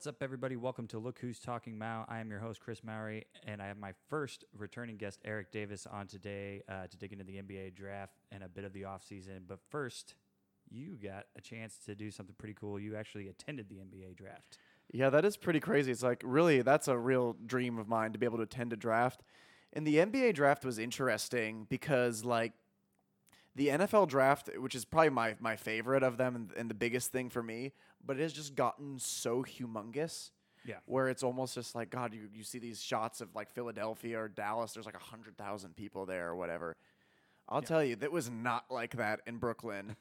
What's up, everybody? Welcome to Look Who's Talking Mao. I am your host, Chris Mowry, and I have my first returning guest, Eric Davis, on today uh, to dig into the NBA draft and a bit of the offseason. But first, you got a chance to do something pretty cool. You actually attended the NBA draft. Yeah, that is pretty crazy. It's like really that's a real dream of mine to be able to attend a draft. And the NBA draft was interesting because like the NFL draft, which is probably my my favorite of them and, and the biggest thing for me, but it has just gotten so humongous. Yeah. Where it's almost just like God, you, you see these shots of like Philadelphia or Dallas. There's like a hundred thousand people there or whatever. I'll tell you, that was not like that in Brooklyn.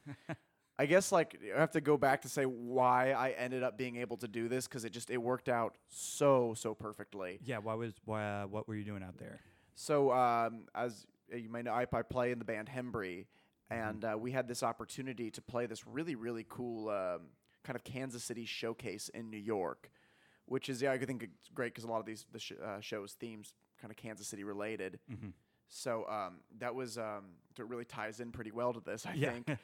I guess like I have to go back to say why I ended up being able to do this because it just it worked out so so perfectly. Yeah. Why was why? Uh, what were you doing out there? So um, as you may know, I, I play in the band Hembree, and uh, we had this opportunity to play this really really cool um, kind of Kansas City showcase in New York, which is yeah I think it's great because a lot of these the sh- uh, shows themes kind of Kansas City related. So um, that was um, it really ties in pretty well to this I Yeah. think.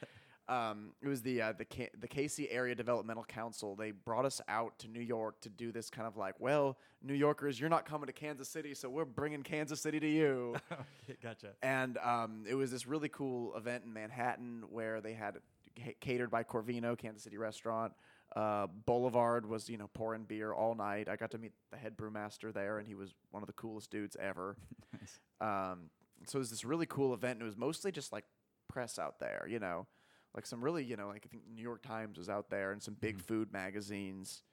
um, it was the uh, the K- the KC Area Developmental Council. They brought us out to New York to do this kind of like, well, New Yorkers, you're not coming to Kansas City, so we're bringing Kansas City to you. gotcha. and um, it was this really cool event in Manhattan where they had ca- catered by Corvino, Kansas City restaurant. Uh, Boulevard was you know pouring beer all night. I got to meet the head brewmaster there, and he was one of the coolest dudes ever. Nice. Um, so it was this really cool event, and it was mostly just like press out there, you know, like some really, you know, like I think New York Times was out there and some big food magazines,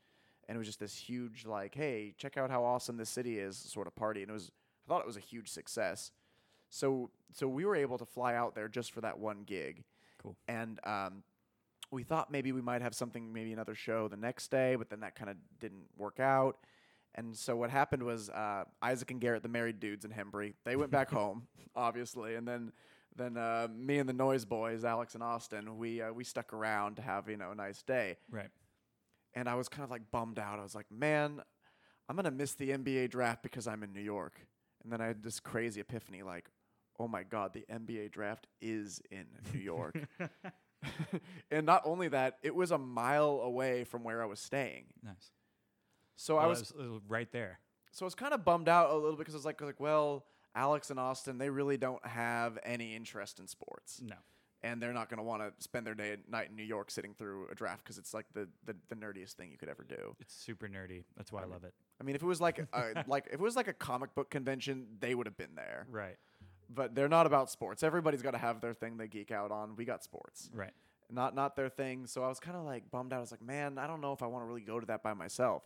and it was just this huge, like, hey, check out how awesome this city is, sort of party, and it was, I thought it was a huge success. So, so we were able to fly out there just for that one gig, Cool. and um, we thought maybe we might have something, maybe another show the next day, but then that kind of didn't work out. And so what happened was uh, Isaac and Garrett, the married dudes in Hembree, they went back home, obviously, and then then uh, me and the Noise Boys, Alex and Austin, we uh, we stuck around to have you know a nice day. Right. And I was kind of like bummed out. I was like, man, I'm gonna miss the NBA draft because I'm in New York. And then I had this crazy epiphany, like, oh my god, the NBA draft is in New York. and not only that, it was a mile away from where I was staying. Nice. So I was it was right there. so I was kind of bummed out a little bit because I was like, like, well, Alex and Austin, they really don't have any interest in sports, No. and they're not going to want to spend their day night in New York sitting through a draft because it's like the, the the nerdiest thing you could ever do. It's super nerdy. That's why I love it. I mean, if it was like a, like if it was like a comic book convention, they would have been there. Right. But they're not about sports. Everybody's got to have their thing they geek out on. We got sports, Right. not not their thing. So I was kind of like bummed out. I was like, man, I don't know if I want to really go to that by myself.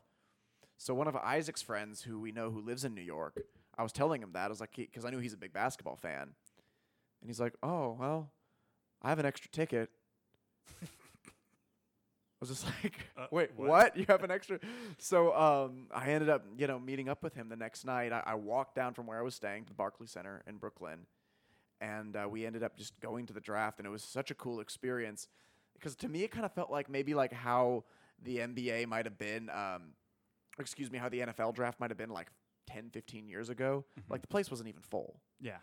So one of Isaac's friends, who we know who lives in New York, I was telling him that I was like, because I knew he's a big basketball fan, and he's like, oh well, I have an extra ticket. I was just like, Uh, wait, what? what? You have an extra? So um, I ended up, you know, meeting up with him the next night. I, I walked down from where I was staying to the Barclays Center in Brooklyn, and uh, we ended up just going to the draft, and it was such a cool experience because to me it kind of felt like maybe like how the NBA might have been, um, excuse me, how the NFL draft might have been like 10, 15 years ago. Like the place wasn't even full. Yeah.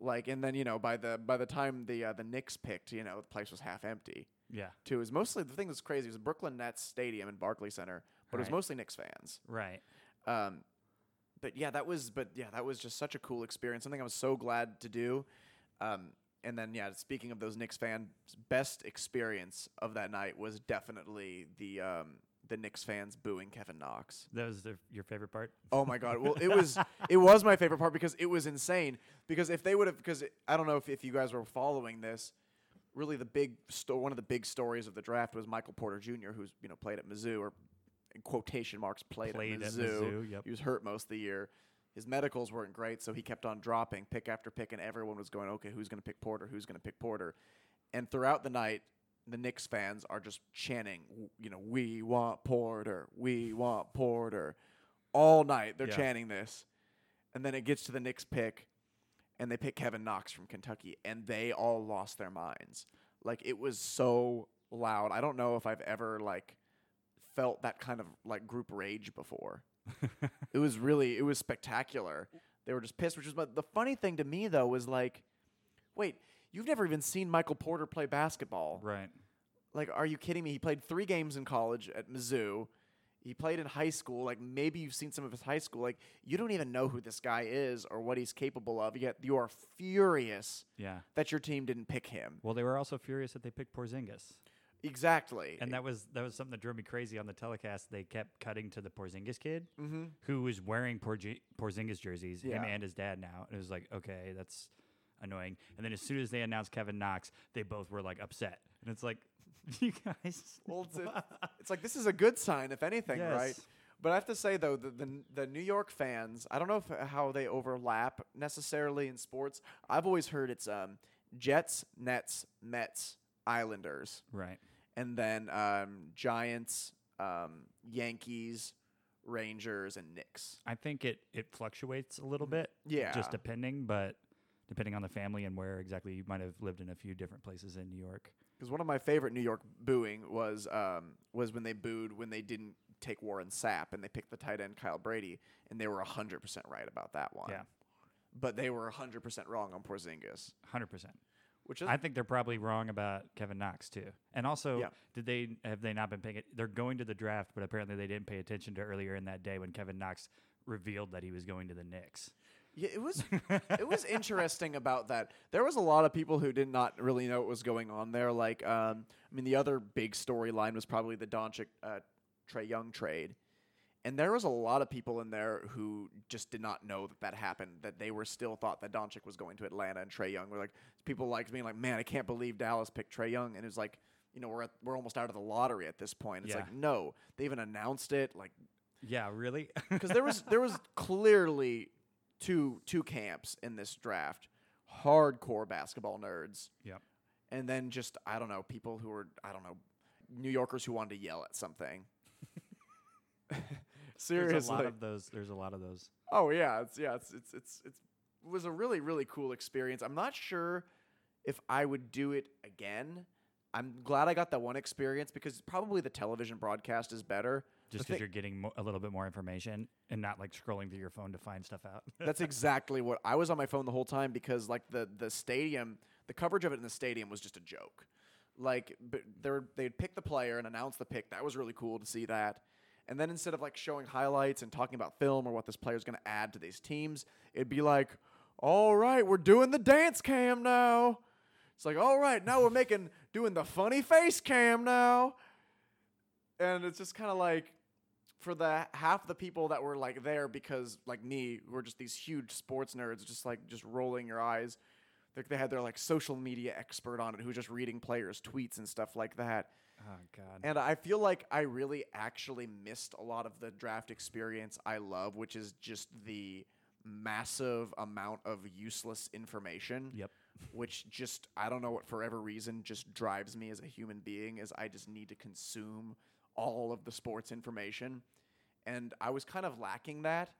Like, and then you know by the by the time the uh, the Knicks picked, you know the place was half empty Yeah. too. It was mostly the thing that's crazy was Brooklyn Nets Stadium and Barclays Center, but it was mostly Knicks fans. Right. Um, but yeah, that was but yeah, that was just such a cool experience. Something I was so glad to do. Um, and then yeah, speaking of those Knicks fans, best experience of that night was definitely the um, the Knicks fans booing Kevin Knox. That was the, your favorite part. Oh my god! Well, it was it was my favorite part because it was insane. Because if they would have, because I don't know if, if you guys were following this, really the big sto- one of the big stories of the draft was Michael Porter Jr., who's you know played at Mizzou or in quotation marks played, Played at at Mizzou. Mizzou, yep. He was hurt most of the year. His medicals weren't great, so he kept on dropping pick after pick, and everyone was going, okay, who's going to pick Porter? Who's going to pick Porter? And throughout the night, the Knicks fans are just chanting, you know, we want Porter, we want Porter. All night they're Yeah. chanting this. And then it gets to the Knicks pick, and they pick Kevin Knox from Kentucky, and they all lost their minds. Like it was so loud. I don't know if I've ever like felt that kind of like group rage before. it was really it was spectacular. They were just pissed, which was but the funny thing to me though was like, wait, you've never even seen Michael Porter play basketball. Right. Like, are you kidding me? He played three games in college at Mizzou. He played in high school. Like maybe you've seen some of his high school. Like you don't even know who this guy is or what he's capable of. Yet you are furious Yeah. that your team didn't pick him. Well, they were also furious that they picked Porzingis, Exactly. and that was that was something that drove me crazy on the telecast. They kept cutting to the Porzingis kid, mm-hmm. who was wearing Porzi- Porzingis jerseys, him and his dad now. And it was like, okay, that's annoying. And then as soon as they announced Kevin Knox, they both were like upset. And it's like, you guys. Well, it's, a- it's like this is a good sign, if anything, right? But I have to say though, the, the the New York fans, I don't know if how they overlap necessarily in sports. I've always heard it's um, Jets, Nets, Mets, Islanders, Right. and then um, Giants, um, Yankees, Rangers, and Knicks. I think it, it fluctuates a little bit. Yeah. Just depending, but depending on the family and where exactly you might have lived in a few different places in New York. Because one of my favorite New York booing was um, was when they booed when they didn't take Warren Sapp and they picked the tight end Kyle Brady, and they were hundred percent right about that one. Yeah. but they were hundred percent wrong on Porzingis, 100%. which is I think they're probably wrong about Kevin Knox too. And also, Yeah. did they have they not been paying it? They're going to the draft, but apparently they didn't pay attention to earlier in that day when Kevin Knox revealed that he was going to the Knicks. Yeah, it was it was interesting about that. There was a lot of people who did not really know what was going on there. Like, um, I mean, the other big storyline was probably the Doncic uh, Trae Young trade. And there was a lot of people in there who just did not know that that happened. That they were still thought that Doncic was going to Atlanta and Trae Young were like people like being like, man, I can't believe Dallas picked Trae Young. And it was like, you know, we're at, we're almost out of the lottery at this point. It's Yeah. like, no, they even announced it. Like, Yeah, really? because there was there was clearly two two camps in this draft, hardcore basketball nerds, yep. and then just I don't know people who were I don't know New Yorkers who wanted to yell at something. Seriously. There's a lot of those. There's a lot of those. oh yeah, it's yeah, it's it's it's it's it was a really really cool experience. I'm not sure if I would do it again. I'm glad I got that one experience because probably the television broadcast is better. Just because you're getting mo- a little bit more information and not like scrolling through your phone to find stuff out. That's exactly what I was on my phone the whole time because like the the stadium, the coverage of it in the stadium was just a joke. Like they're they'd pick the player and announce the pick. That was really cool to see that. And then instead of like showing highlights and talking about film or what this player is going to add to these teams, it'd be like, "All right, we're doing the dance cam now." It's like, "All right, now we're making doing the funny face cam now." And it's just kind of like for the half the people that were like there because like me were just these huge sports nerds just like just rolling your eyes like they had their like social media expert on it who was just reading players tweets and stuff like that oh God. and i feel like i really actually missed a lot of the draft experience i love which is just the massive amount of useless information Yep. which just I don't know what for whatever reason just drives me as a human being is I just need to consume all of the sports information, and I was kind of lacking that.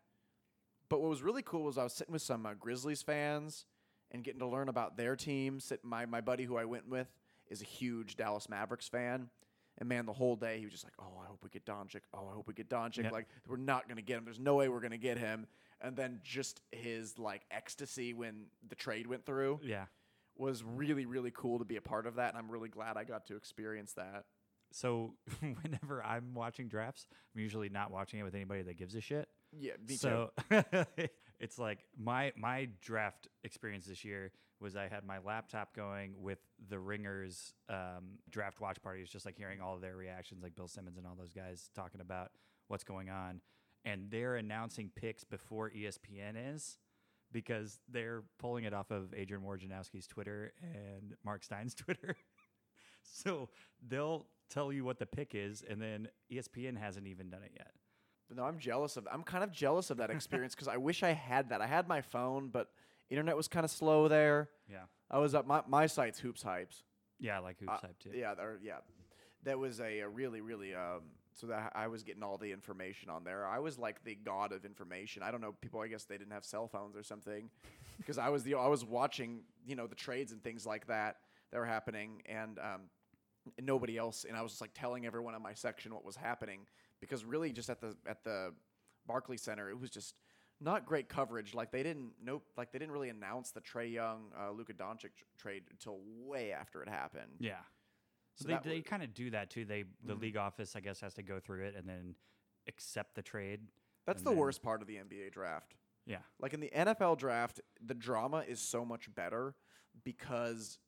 But what was really cool was I was sitting with some uh, Grizzlies fans and getting to learn about their team. Sit, my my buddy who I went with is a huge Dallas Mavericks fan. And man, the whole day he was just like, "Oh, I hope we get Doncic. Oh, I hope we get Doncic. Yeah. Like, we're not gonna get him. There's no way we're gonna get him." And then just his like ecstasy when the trade went through Yeah. was really really cool to be a part of that and i'm really glad i got to experience that So whenever I'm watching drafts, I'm usually not watching it with anybody that gives a shit. yeah me too so it's like my my draft experience this year was I had my laptop going with the Ringers um, draft watch party. parties, just like hearing all of their reactions, like Bill Simmons and all those guys talking about what's going on, and they're announcing picks before ESPN is. Because they're pulling it off of Adrian Wojnarowski's Twitter and Mark Stein's Twitter. so they'll tell you what the pick is, and then ESPN hasn't even done it yet. no i'm jealous of i'm kind of jealous of that experience because i wish i had that. I had my phone but internet was kind of slow there. Yeah. i was up my, my site's hoops hypes. Yeah, I like hoops Uh, type too. yeah there, yeah. That was a, a really really um so that i was getting all the information on there. I was like the god of information. I don't know people i guess they didn't have cell phones or something because i was the i was watching you know the trades and things like that that were happening. And um and nobody else and i was just like telling everyone in my section what was happening because really just at the at the barclay center it was just not great coverage like they didn't nope like they didn't really announce the Trae young uh, luka doncic tr- trade until way after it happened Yeah. So they, they kind of do that too. They the Mhm. league office, I guess, has to go through it and then accept the trade. That's the then- worst part of the NBA draft. Yeah. Like in the NFL draft, the drama is so much better because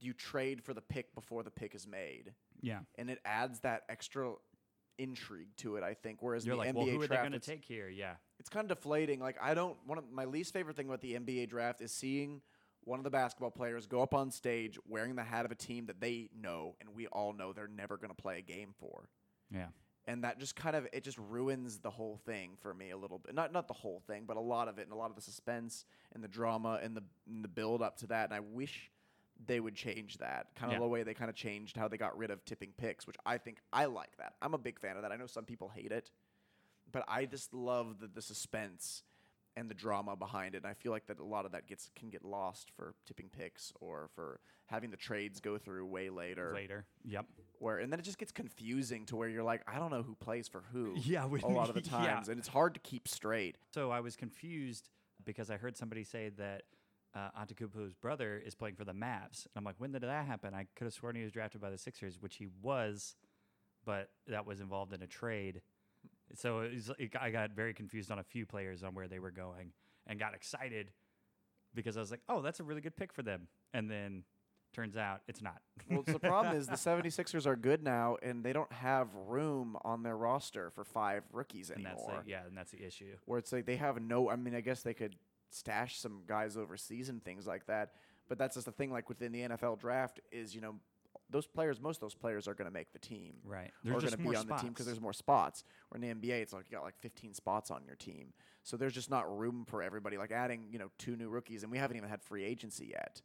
you trade for the pick before the pick is made, Yeah. and it adds that extra intrigue to it. I think. Whereas You're the like, NBA well, who are they draft, going to take here? Yeah. it's kind of deflating. Like I don't. One of my least favorite thing about the NBA draft is seeing one of the basketball players go up on stage wearing the hat of a team that they know and we all know they're never going to play a game for Yeah. and that just kind of it just ruins the whole thing for me a little bit. Not not the whole thing, but a lot of it, and a lot of the suspense and the drama and the and the build up to that. And I wish they would change that kind of Yeah. the way they kind of changed how they got rid of tipping picks, which I think I like that. I'm a big fan of that. I know some people hate it, but I just love the, the suspense and the drama behind it. And I feel like that a lot of that gets can get lost for tipping picks or for having the trades go through way later Later. Yep. where and then it just gets confusing to where you're like, I don't know who plays for who. Yeah, we- a lot of the yeah. times, and it's hard to keep straight. So I was confused because I heard somebody say that uh, Antetokounmpo's brother is playing for the Mavs. And I'm like, when did that happen? I could have sworn he was drafted by the Sixers, which he was, but that was involved in a trade. So it was, it, I got very confused on a few players on where they were going and got excited because I was like, oh, that's a really good pick for them. And then turns out it's not. Well, the problem is the 76ers are good now, and they don't have room on their roster for five rookies and anymore. that's the, yeah, and that's the issue. Where it's like they have no. I mean, I guess they could stash some guys overseas and things like that. But that's just the thing. Like within the NFL draft, is you know those players. Most of those players are going to make the team. Right. They're going just to be on the team because there's more spots. Where in the NBA, it's like you got like 15 spots on your team, so there's just not room for everybody. Like adding, you know, two new rookies, and we haven't even had free agency yet.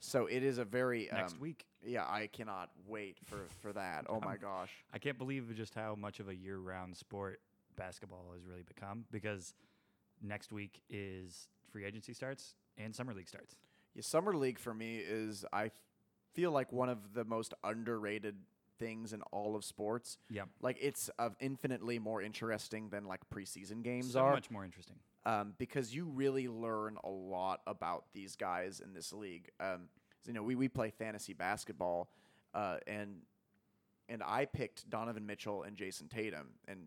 So it is a very next um, week. Yeah, I cannot wait for for that. Oh my gosh. I can't believe just how much of a year-round sport basketball has really become because next week is free agency starts and summer league starts. Yeah, summer league for me is I f- feel like one of the most underrated things in all of sports. Yep. Like it's of infinitely more interesting than like preseason games so are. much more interesting. um, because you really learn a lot about these guys in this league. Um, so, you know, we, we play fantasy basketball, uh, and and I picked Donovan Mitchell and Jayson Tatum and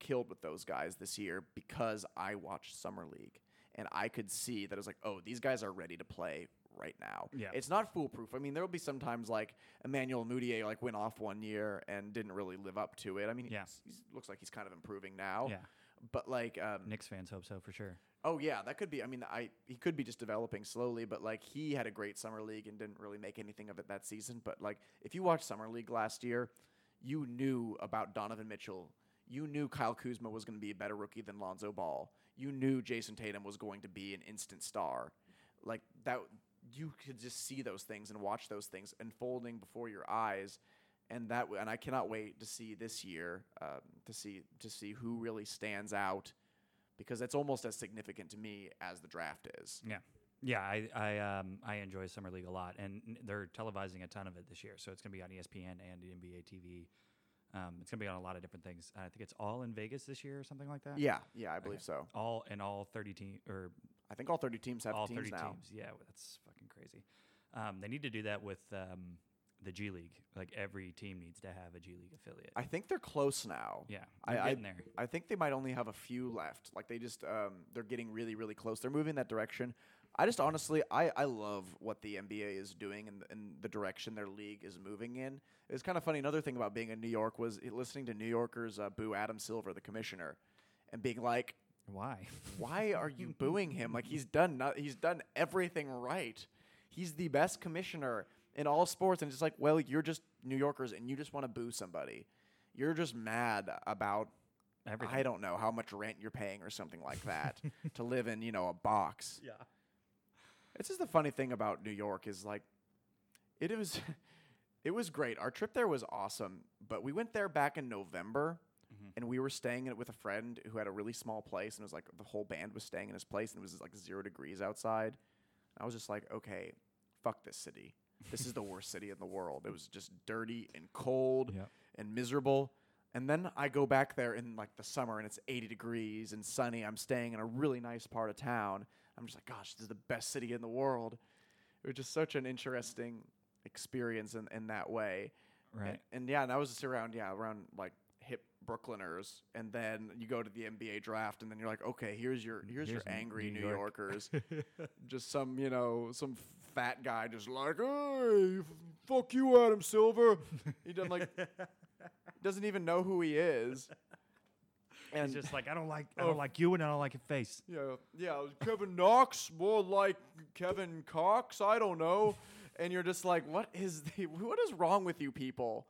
killed with those guys this year because I watched summer league and I could see that it was like, oh, these guys are ready to play right now. Yeah. It's not foolproof. I mean, there will be sometimes like Emmanuel Mudiay like went off one year and didn't really live up to it. I mean, Yeah. he's looks like he's kind of improving now. Yeah. But like, um, Knicks fans hope so for sure. Oh yeah, that could be. I mean, I he could be just developing slowly, but like he had a great summer league and didn't really make anything of it that season. But like, if you watched summer league last year, you knew about Donovan Mitchell. You knew Kyle Kuzma was going to be a better rookie than Lonzo Ball. You knew Jayson Tatum was going to be an instant star. Like that, you could just see those things and watch those things unfolding before your eyes. And that, and I cannot wait to see this year, um, to see to see who really stands out because it's almost as significant to me as the draft is. Yeah. Yeah, I I um I enjoy summer league a lot, and they're televising a ton of it this year. So it's gonna be on ESPN and NBA TV. Um, it's gonna be on a lot of different things. I think it's all in Vegas this year or something like that. Yeah, yeah, I believe so. All and all thirty teams, or I think all 30 teams have all teams thirty now. teams. Yeah, that's fucking crazy. Um, they need to do that with um the G League. Like every team needs to have a G League affiliate. I think they're close now. yeah, I- getting there. I think they might only have a few left. Like they just um, they're getting really really close. They're moving that direction. I just honestly I, I love what the NBA is doing and, and the direction their league is moving in. It's kind of funny. Another thing about being in New York was listening to New Yorkers uh, boo Adam Silver, the commissioner, and being like, Why? why are you booing him? Like he's done not, he's done everything right. He's the best commissioner in all sports, and it's just like, well, you're just New Yorkers, and you just want to boo somebody. You're just mad about Everything. I don't know how much rent you're paying or something like that to live in, you know, a box. Yeah. It's is the funny thing about New York is like, it was, it was great. Our trip there was awesome, but we went there back in November, Mhm. and we were staying in it with a friend who had a really small place, and it was like the whole band was staying in his place, and it was like zero degrees outside. I was just like, okay, fuck this city. This is the worst city in the world. It was just dirty and cold Yep. and miserable. And then I go back there in like the summer and it's 80 degrees and sunny. I'm staying in a really nice part of town. I'm just like, gosh, this is the best city in the world. It was just such an interesting experience in, in that way. Right. And, yeah, and I was just around, yeah, around like hip Brooklyners, and then you go to the NBA draft, and then you're like, okay, here's your here's, Here's your angry New New, York. Yorkers, just some you know some fat guy just like, hey, fuck you, Adam Silver. he doesn't like doesn't even know who he is, and It's just like I don't like I Oh. don't like you and I don't like your face. Yeah, yeah. Kevin Knox, more like Kevin Cox. I don't know. And you're just like, what is the, what is wrong with you people?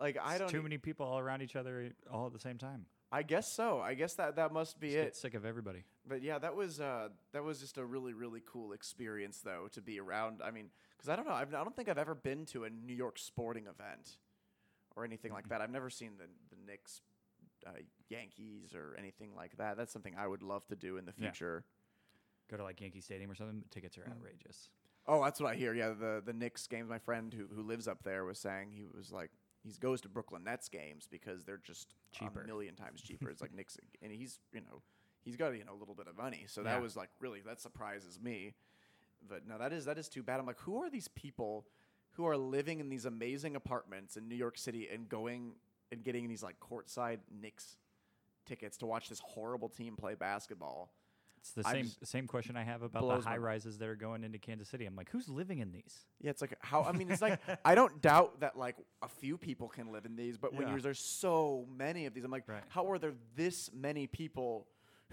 Like I It's don't. too many people all around each other all at the same time. I guess so. I guess that that must be Just get it. sick of everybody. But yeah, that was uh that was just a really really cool experience though to be around. I mean, because I don't know, I've, I don't think I've ever been to a New York sporting event or anything like that. I've never seen the the Knicks, uh, Yankees, or anything like that. That's something I would love to do in the Yeah. future. Go to like Yankee Stadium or something. Tickets are Mm. outrageous. Oh, that's what I hear. Yeah, the the Knicks games. My friend who who lives up there was saying he was like he goes to Brooklyn Nets games because they're just Cheaper. a million times cheaper. it's like Knicks, and he's you know he's got you know a little bit of money, so Yeah. that was like really that surprises me. But no, that is that is too bad. I'm like, who are these people who are living in these amazing apartments in New York City and going and getting these like courtside Knicks tickets to watch this horrible team play basketball? It's the I same just- same question I have about the blows my high rises that are going into Kansas City. I'm like, who's living in these? Yeah, it's like how I mean, it's like I don't doubt that like a few people can live in these, but when Yeah. you're, there's so many of these, I'm like, Right. how are there this many people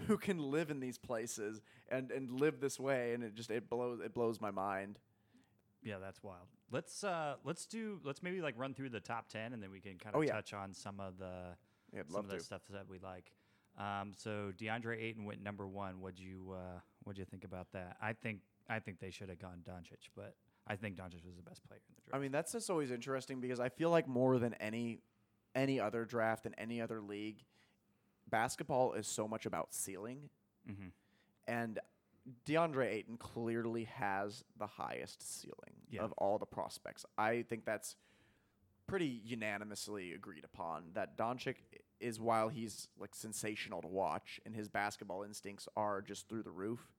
who can live in these places and and live this way? And it just it blows it blows my mind. Yeah, that's wild. Let's uh let's do let's maybe like run through the top ten and then we can kind of Oh, yeah. touch on some of the Yeah, some of the to. stuff that we like. Um, so DeAndre Ayton went number one. What'd you uh, what'd you think about that? I think I think they should have gone Doncic, but I think Doncic was the best player in the draft. I mean, that's just always interesting because I feel like more than any any other draft in any other league, basketball is so much about ceiling. mm-hmm. And DeAndre Ayton clearly has the highest ceiling Yeah. of all the prospects. I think that's pretty unanimously agreed upon that Doncic is while he's like sensational to watch and his basketball instincts are just through the roof.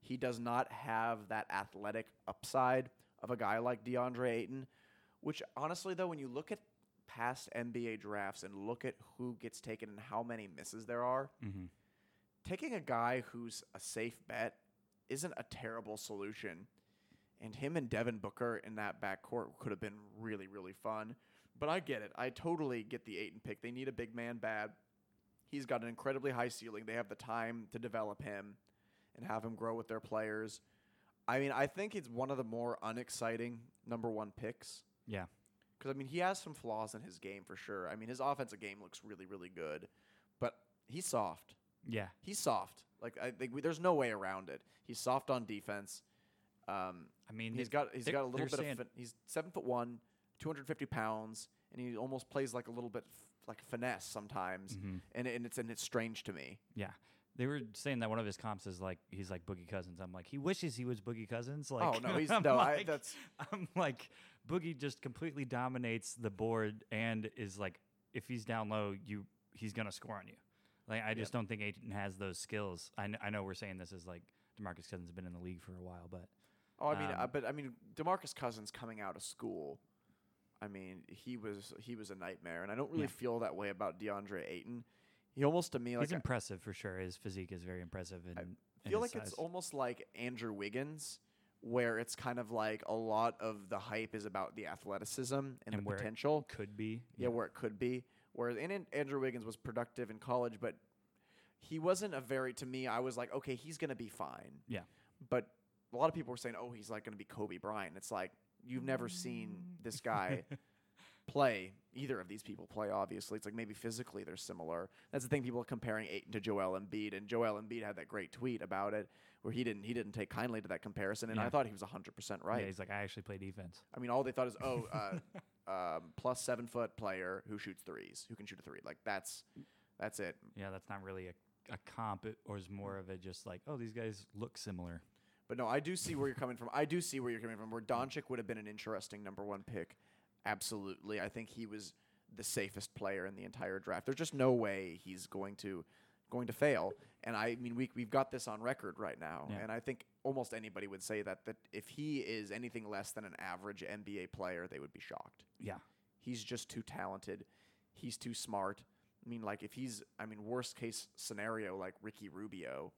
He does not have that athletic upside of a guy like DeAndre Ayton, which honestly though when you look at past NBA drafts and look at who gets taken and how many misses there are, Mm-hmm. Taking a guy who's a safe bet isn't a terrible solution. And him and Devin Booker in that backcourt could have been really, really fun. But I get it. I totally get the Ayton pick. They need a big man bad. He's got an incredibly high ceiling. They have the time to develop him and have him grow with their players. I mean, I think it's one of the more unexciting number one picks. Yeah. Because, I mean, he has some flaws in his game for sure. I mean, his offensive game looks really, really good. But he's soft. Yeah. He's soft. Like I think we, there's no way around it. He's soft on defense. Um, I mean, he's got he's got a little bit of fin- he's seven foot one, 250 pounds, and he almost plays like a little bit f- like finesse sometimes, Mhm. and and it's and it's strange to me. Yeah. They were saying that one of his comps is like he's like Boogie Cousins. I'm like he wishes he was Boogie Cousins. Like oh no, he's I'm no. I, that's I'm like Boogie just completely dominates the board and is like if he's down low, you he's gonna score on you. Like I just don't think Ayton has those skills. I, kn- I know we're saying this is like Demarcus Cousins has been in the league for a while, but oh I mean uh, Um, but I mean Demarcus Cousins coming out of school. I mean, he was he was a nightmare, and I don't really Yeah. feel that way about DeAndre Ayton. He almost to me like he's impressive for sure. His physique is very impressive. And I feel like it's almost like Andrew Wiggins, where it's kind of like a lot of the hype is about the athleticism and, And the where it potential. could be. Yeah, where it could be. Whereas and, and Andrew Wiggins was productive in college, but he wasn't a very to me. I was like, okay, he's gonna be fine. Yeah. But a lot of people were saying, oh, he's like gonna be Kobe Bryant. It's like you've never seen this guy play. Either of these people play. Obviously, it's like maybe physically they're similar. That's the thing. People are comparing Ayton to Joel Embiid, and Joel Embiid had that great tweet about it, where he didn't he didn't take kindly to that comparison, and I thought he was hundred percent right. Yeah, he's like I actually play defense. I mean, all they thought is, oh, uh, um, plus seven foot player who shoots threes, who can shoot a three. Like that's that's it. Yeah, that's not really a, a comp, it, or is more of a just like oh these guys look similar. But no, I do see where you're coming from. I do see where you're coming from. Where Doncic would have been an interesting number one pick. Absolutely, I think he was the safest player in the entire draft. There's just no way he's going to going to fail. And I mean, we we've got this on record right now, Yeah. and I think almost anybody would say that that if he is anything less than an average NBA player, they would be shocked. Yeah, He's just too talented. he's too smart. I mean, like if he's, I mean, worst case scenario, like Ricky Rubio,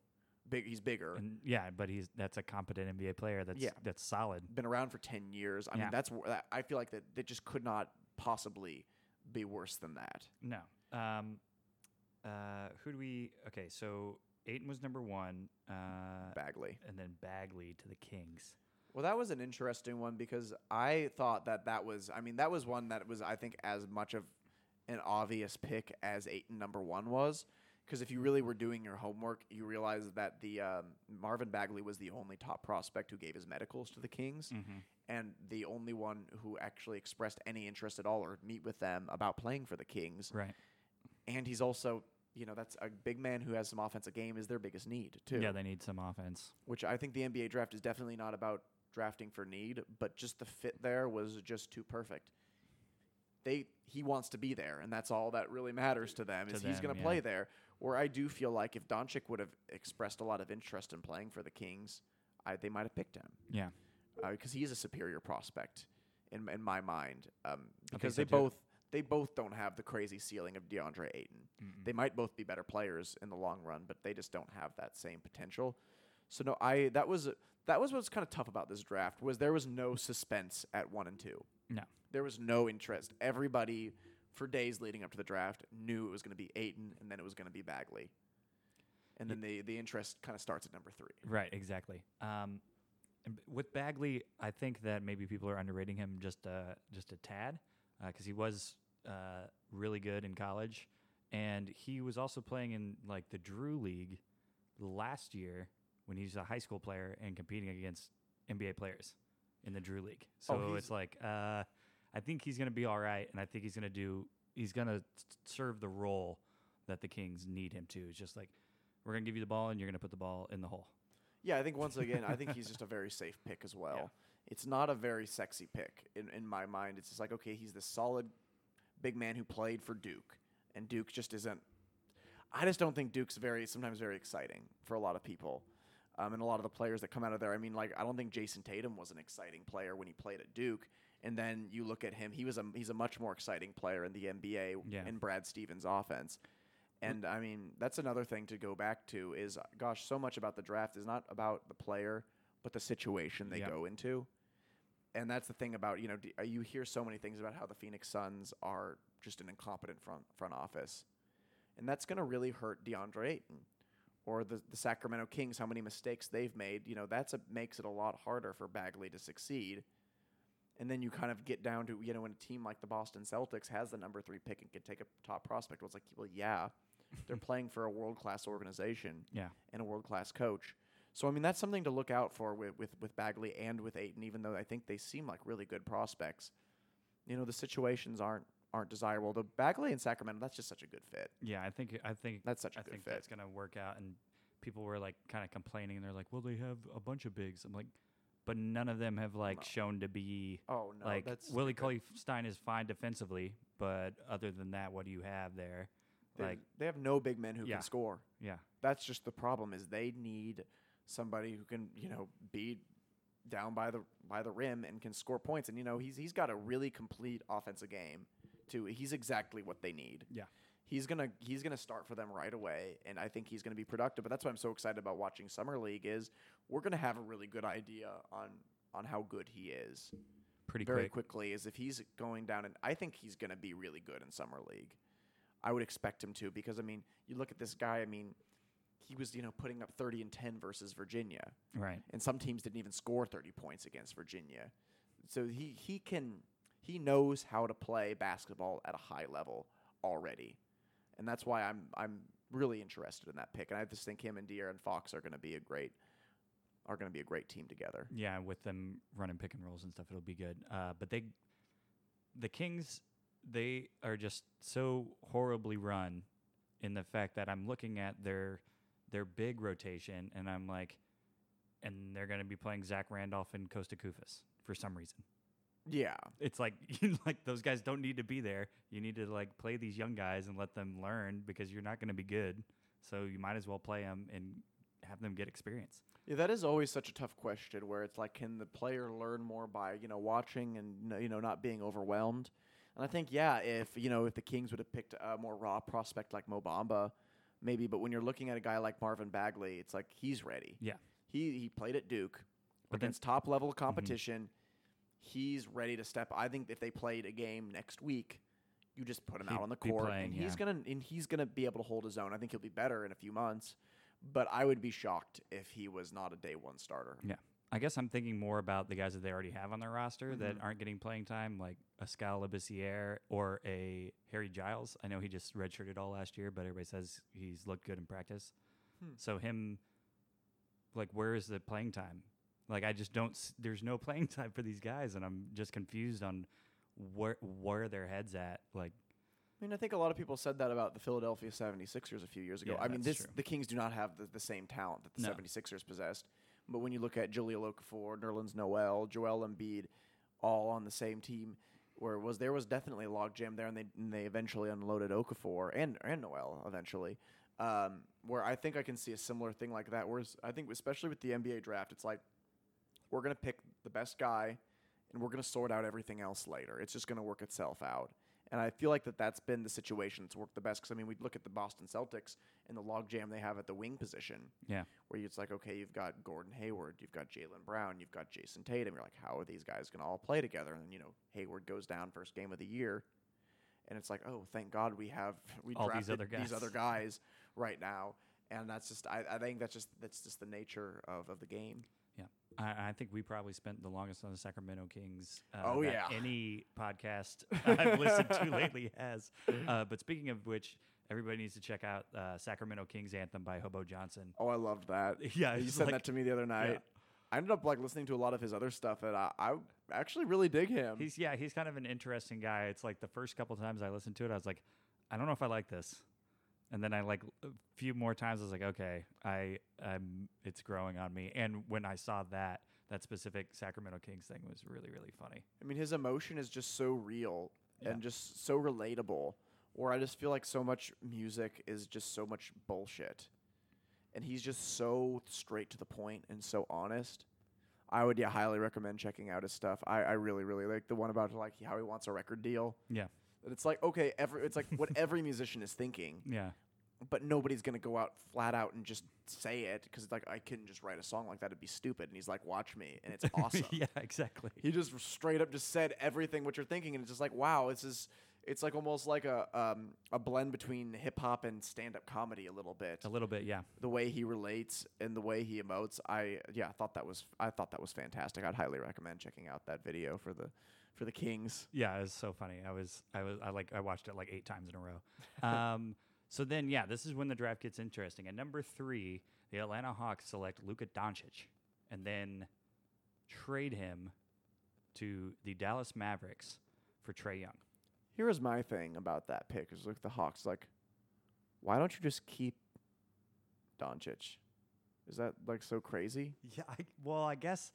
big, he's bigger, And yeah, but he's that's a competent NBA player. That's Yeah. that's solid. been around for ten years. I Yeah. mean, that's I feel like that that just could not possibly be worse than that. No. Um, uh, who do we? Okay, so Ayton was number one, uh, Bagley. and then Bagley to the Kings. Well, that was an interesting one because I thought that that was, I mean, that was one that was, I think, as much of an obvious pick as Ayton number one was. Because if you really were doing your homework, you realize that the um, Marvin Bagley was the only top prospect who gave his medicals to the Kings, Mm-hmm. and the only one who actually expressed any interest at all or meet with them about playing for the Kings. Right. And he's also, you know, that's a big man who has some offensive game is their biggest need too. Yeah, they need some offense. which I think the NBA draft is definitely not about drafting for need, but just the fit there was just too perfect. They he wants to be there, and that's all that really matters to them To is he's going to yeah. play there. Where I do feel like if Doncic would have expressed a lot of interest in playing for the Kings, I, they might have picked him Yeah. because he is a superior prospect in in my mind. Um, because so they too. both they both don't have the crazy ceiling of DeAndre Ayton. Mm-mm. They might both be better players in the long run, but they just don't have that same potential. So no, I that was that was what's kind of tough about this draft was there was no suspense at one and two. No. There was no interest. Everybody for days leading up to the draft knew it was going to be Ayton, and then it was going to be Bagley. And then the the interest kind of starts at number three. Right, exactly. Um, with Bagley, I think that maybe people are underrating him just uh, just a tad because he was uh, really good in college, and he was also playing in like the Drew League last year when he was a high school player and competing against NBA players in the Drew League. So Oh, it's like uh, I think he's going to be all right, and I think he's going to do. He's going to serve the role that the Kings need him to. It's just like we're going to give you the ball, and you're going to put the ball in the hole. Yeah, I think once again, I think he's just a very safe pick as well. Yeah. It's not a very sexy pick in, in my mind. It's just like, okay, he's this solid big man who played for Duke, and Duke just isn't. I just don't think Duke's very sometimes very exciting for a lot of people, um, and a lot of the players that come out of there. I mean, like I don't think Jayson Tatum was an exciting player when he played at Duke, and then you look at him, he was a he's a much more exciting player in the NBA Yeah. in Brad Stevens' offense. And I mean, that's another thing to go back to is, gosh, so much about the draft is not about the player, but the situation they Yeah. go into. And that's the thing about you know d- uh, you hear so many things about how the Phoenix Suns are just an incompetent front front office, and that's going to really hurt DeAndre Ayton, or the the Sacramento Kings. How many mistakes they've made, you know, that's a makes it a lot harder for Bagley to succeed. And then you kind of get down to you know when a team like the Boston Celtics has the number three pick and can take a top prospect. Well, it's like well, yeah, they're playing for a world class organization Yeah. and a world class coach. So I mean that's something to look out for with, with with Bagley and with Ayton, even though I think they seem like really good prospects. You know the situations aren't aren't desirable. The Bagley and Sacramento, that's just such a good fit. Yeah, I think I think That's such a I good think fit. that's gonna work out. And people were like kind of complaining, and they're like, "Well, they have a bunch of bigs." I'm like, but none of them have like No. shown to be Oh no, like that's Willie. Cauley Stein is fine defensively, but other than that, what do you have there? They, like- they have no big men who Yeah. can score. Yeah, That's just the problem is they need somebody who can you know be down by the by the rim and can score points. And you know he's he's got a really complete offensive game. Too. He's exactly what they need. Yeah. He's gonna he's gonna start for them right away, and I think he's gonna be productive. But that's why I'm so excited about watching summer league. Is we're gonna have a really good idea on on how good he is pretty very quick. quickly. Is if he's going down, and I think he's gonna be really good in summer league. I would expect him to because I mean, you look at this guy. I mean, he was you know putting up 30 and 10 versus Virginia, Right. and some teams didn't even score 30 points against Virginia. So he he can he knows how to play basketball at a high level already, and that's why I'm I'm really interested in that pick. And I just think him and De'Aaron Fox are going to be a great are going to be a great team together. Yeah, with them running pick and rolls and stuff, it'll be good. Uh, but they, the Kings, they are just so horribly run in the fact that I'm looking at their their big rotation and I'm like, and they're going to be playing Zach Randolph and Kosta Koufos for some reason. Yeah, It's like like those guys don't need to be there. You need to like play these young guys and let them learn because you're not going to be good. So you might as well play them and have them get experience. Yeah, that is always such a tough question where it's like, can the player learn more by, you know, watching and, you know- you know, not being overwhelmed? And I think yeah, if you know if the Kings would have picked a more raw prospect like Mobamba, maybe. But when you're looking at a guy like Marvin Bagley, it's like he's ready. Yeah. He he played at Duke But against top level mm-hmm. competition. He's ready to step. I think if they played a game next week, you just put him He'd out on the court, playing, and he's yeah. gonna and he's gonna be able to hold his own. I think he'll be better in a few months, but I would be shocked if he was not a day one starter. Yeah. I guess I'm thinking more about the guys that they already have on their roster that Mhm. aren't getting playing time, like a Skal Labissiere or a Harry Giles. I know he just redshirted all last year, but everybody says he's looked good in practice. Hmm. So him, like, where is the playing time? Like, I just don't. s- There's no playing time for these guys, and I'm just confused on where where their heads at. Like, I mean, I think a lot of people said that about the Philadelphia 76ers a few years ago. Yeah, I mean, this the Kings do not have the, the same talent that the No. 76ers possessed. But when you look at Julio Okafor, Nerlens Noel, Joel Embiid, all on the same team, where was there was definitely a logjam there, and they and they eventually unloaded Okafor and and Noel eventually. Um, where I think I can see a similar thing like that. Whereas I think, especially with the NBA draft, it's like we're gonna pick the best guy, and we're gonna sort out everything else later. It's just gonna work itself out. And I feel like that that's been the situation that's worked the best. Because I mean, we look at the Boston Celtics and the logjam they have at the wing position, yeah, where it's like, okay, you've got Gordon Hayward, you've got Jaylen Brown, you've got Jayson Tatum. You're like, how are these guys going to all play together? And then, you know, Hayward goes down first game of the year, and it's like, oh, thank God we have we All these drafted other these guys. other guys right now. And that's just, I, I think that's just that's just the nature of, of the game. I, I think we probably spent the longest on the Sacramento Kings. Uh, Oh, yeah. any podcast I've listened to lately has. Uh, but speaking of which, everybody needs to check out uh, Sacramento Kings anthem by Hobo Johnson. Oh, I loved that. Yeah, you said like- that to me the other night. I ended up like listening to a lot of his other stuff, and I, I actually really dig him. He's yeah, he's kind of an interesting guy. It's like the first couple times I listened to it, I was like, I don't know if I like this. And then I like a few more times, I was like, okay, I, I'm, it's growing on me. And when I saw that, that specific Sacramento Kings thing was really, really funny. I mean, his emotion is just so real Yeah. and just so relatable. Or I just feel like so much music is just so much bullshit, and he's just so straight to the point and so honest. I would yeah highly recommend checking out his stuff. I, I really really like the one about like how he wants a record deal. Yeah. And it's like okay, every it's like what every musician is thinking, Yeah. but nobody's gonna go out flat out and just say it because it's like I couldn't just write a song like that; it'd be stupid. And he's like, "Watch me," and it's awesome. yeah, exactly. He just straight up just said everything what you're thinking, and it's just like, wow, this is. It's like almost like a um, a blend between hip hop and stand up comedy a little bit. A little bit, yeah. The way he relates and the way he emotes, I yeah, I thought that was I thought that was fantastic. I'd highly recommend checking out that video for the for the Kings. Yeah, it was so funny. I was, I was, I like, I watched it like eight times in a row. Um, so then, yeah, this is when the draft gets interesting. At number three, the Atlanta Hawks select Luka Doncic, and then trade him to the Dallas Mavericks for Trae Young. Here is my thing about that pick: is look the Hawks like, why don't you just keep Doncic? Is that like so crazy? Yeah, I, well, I guess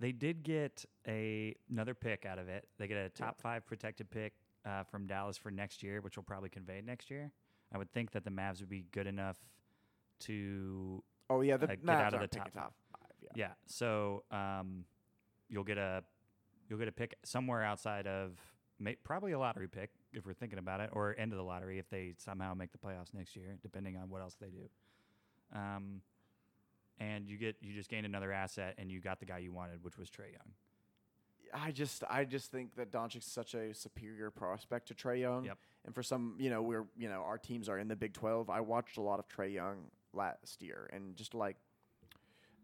they did get a another pick out of it. They get a top five protected pick uh, from Dallas for next year, which will probably convey next year. I would think that the Mavs would be good enough to Oh yeah, the Uh, get Mavs out of the top top five. Yeah. yeah. So um, you'll get a you'll get a pick somewhere outside of probably a lottery pick if we're thinking about it, or end of the lottery if they somehow make the playoffs next year, depending on what else they do. Um, and you get you just gained another asset, and you got the guy you wanted, which was Trae Young. I just I just think that Doncic's such a superior prospect to Trae Young. Yep. And for some, you know, we're you know our teams are in the Big Twelve. I watched a lot of Trae Young last year, and just like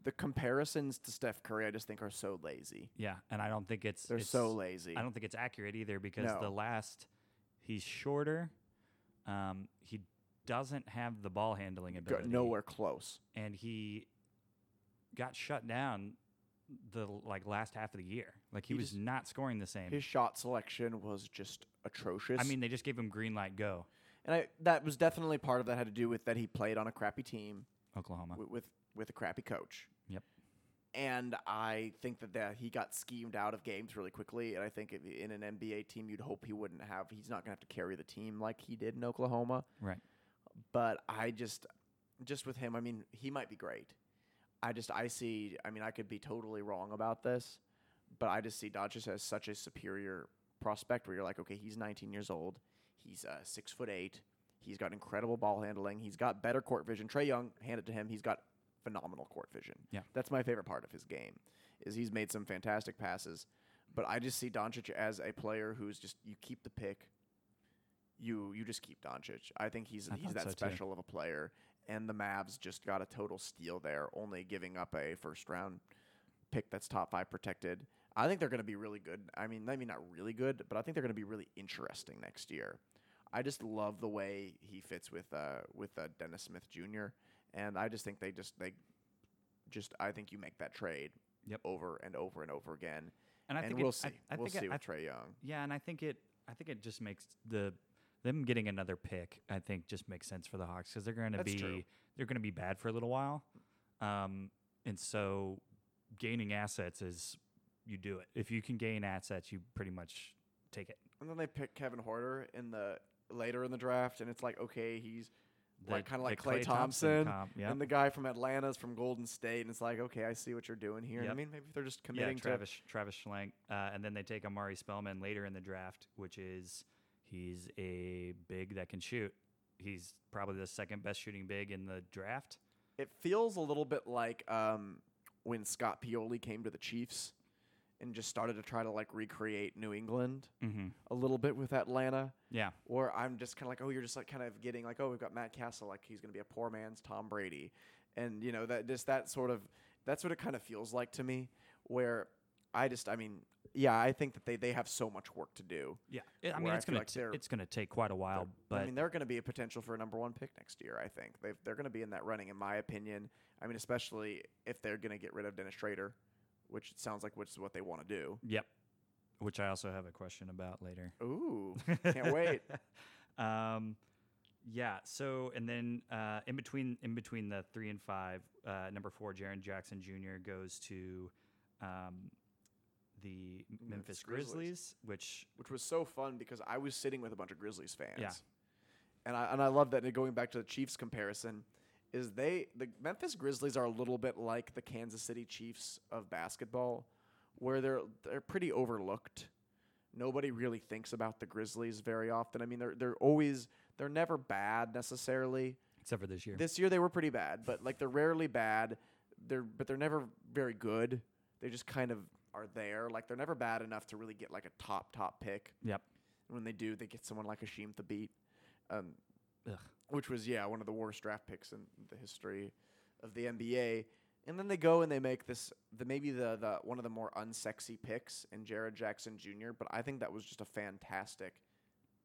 the comparisons to Steph Curry, I just think are so lazy. Yeah, and I don't think it's They're it's- so lazy. I don't think it's accurate either because No. the last he's shorter. Um, he doesn't have the ball handling ability. nowhere close. and he got shut down the like last half of the year. Like he, He was just- not scoring the same. His shot selection was just atrocious. I mean, they just gave him green light go. and I, that was definitely part of that had to do with that he played on a crappy team Oklahoma. with with, with a crappy coach. Yep. And I think that, that he got schemed out of games really quickly. And I think if, in an NBA team, you'd hope he wouldn't have. He's not going to have to carry the team like he did in Oklahoma. Right. But I just, just with him, I mean, he might be great. I just, I see, I mean, I could be totally wrong about this, but I just see Doncic as such a superior prospect where you're like, okay, he's 19 years old, he's uh, six foot eight, he's got incredible ball handling, he's got better court vision. Trae Young, hand it to him, he's got phenomenal court vision. Yeah. that's my favorite part of his game, is he's made some fantastic passes. But I just see Doncic as a player who's just you keep the pick, you you just keep Doncic. I think he's I he's that so, too. special of a player, and the Mavs just got a total steal there, only giving up a first round pick that's top five protected. I think they're going to be really good. I mean, I mean not really good, but I think they're going to be really interesting next year. I just love the way he fits with uh with uh, Dennis Smith Jr. and I just think they just they just I think you make that trade Yep. over and over and over again, And I and think we'll it, see. I, I we'll think see it, I, with Trae Young. yeah, and I think it. I think it just makes the them getting another pick. I think just makes sense for the Hawks because they're going to be true. they're going to be bad for a little while, um, and so gaining assets is you do it. If you can gain assets, you pretty much take it. And then they pick Kevin Huerter in the later in the draft, and it's like okay, he's like kind of like Clay Klay Thompson, comp, yep. and the guy from Atlanta's from Golden State, and it's like okay, I see what you're doing here. And I mean, maybe they're just yeah, committing to Travis Travis Schlenk, uh, and then they take Omari Spellman later in the draft, which is he's a big that can shoot. He's probably the second best shooting big in the draft. It feels a little bit like um, when Scott Pioli came to the Chiefs and just started to try to like recreate New England Mm-hmm. a little bit with Atlanta. Yeah, Or I'm just kind of like, oh, you're just like kind of getting like, oh, we've got Matt Cassel, like he's gonna be a poor man's Tom Brady, and you know that just that sort of that's what it kind of feels like to me. Where I just, I mean, yeah, I think that they they have so much work to do. yeah. I mean, Where I it's gonna like t- it's gonna take quite a while, but I mean, they're going to be a potential for a number one pick next year. I think they they're going to be in that running, in my opinion. I mean, especially if they're going to get rid of Dennis Schrader, which it sounds like which is what they want to do. yep. Which I also have a question about later. Ooh, can't wait. um, yeah. So and then uh, in between in between the three and five, uh, number four, Jaren Jackson Jr. goes to um, the mm, Memphis, Memphis Grizzlies, Grizzlies. which which was so fun because I was sitting with a bunch of Grizzlies fans. Yeah. And I and I love that. and Going back to the Chiefs comparison, is they the Memphis Grizzlies are a little bit like the Kansas City Chiefs of basketball, where they're they're pretty overlooked. Nobody really thinks about the Grizzlies very often. I mean, they're they're always they're never bad necessarily. except for this year, This year they were pretty bad, but like they're rarely bad. They're but they're never very good. They just kind of are there. Like they're never bad enough to really get like a top top pick. yep. And when they do, they get someone like Hasheem Thabeet, um, Ugh. which was yeah one of the worst draft picks in the history of the NBA. And then they go and they make this the maybe the the one of the more unsexy picks in Jared Jackson Jr. But I think that was just a fantastic,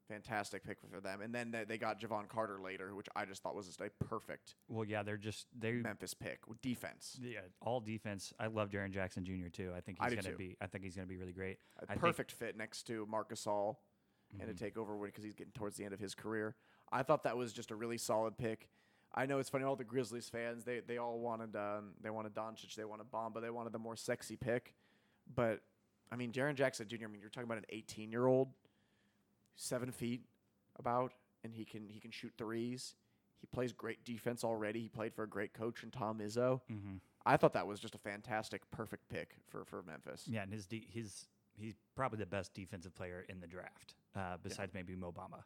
fantastic pick for them. And then they, they got Jevon Carter later, which I just thought was just a perfect Well, yeah, they're just they Memphis pick with defense. yeah all defense. I love Jaren Jackson Jr. too. I think he's gonna too. be. I think he's gonna be really great. A I think- perfect fit next to Marc Gasol and Mhm. to take over because he's getting towards the end of his career. I thought that was just a really solid pick. I know it's funny. All the Grizzlies fans they they all wanted um, they wanted Doncic, they wanted Bomba, they wanted the more sexy pick. But I mean, Jaren Jackson Jr. I mean, you're talking about an 18 year old, seven feet about, and he can he can shoot threes. He plays great defense already. He played for a great coach in Tom Izzo. Mhm. I thought that was just a fantastic, perfect pick for for Memphis. Yeah, and his de- his he's probably the best defensive player in the draft, uh, besides maybe Mo Bamba.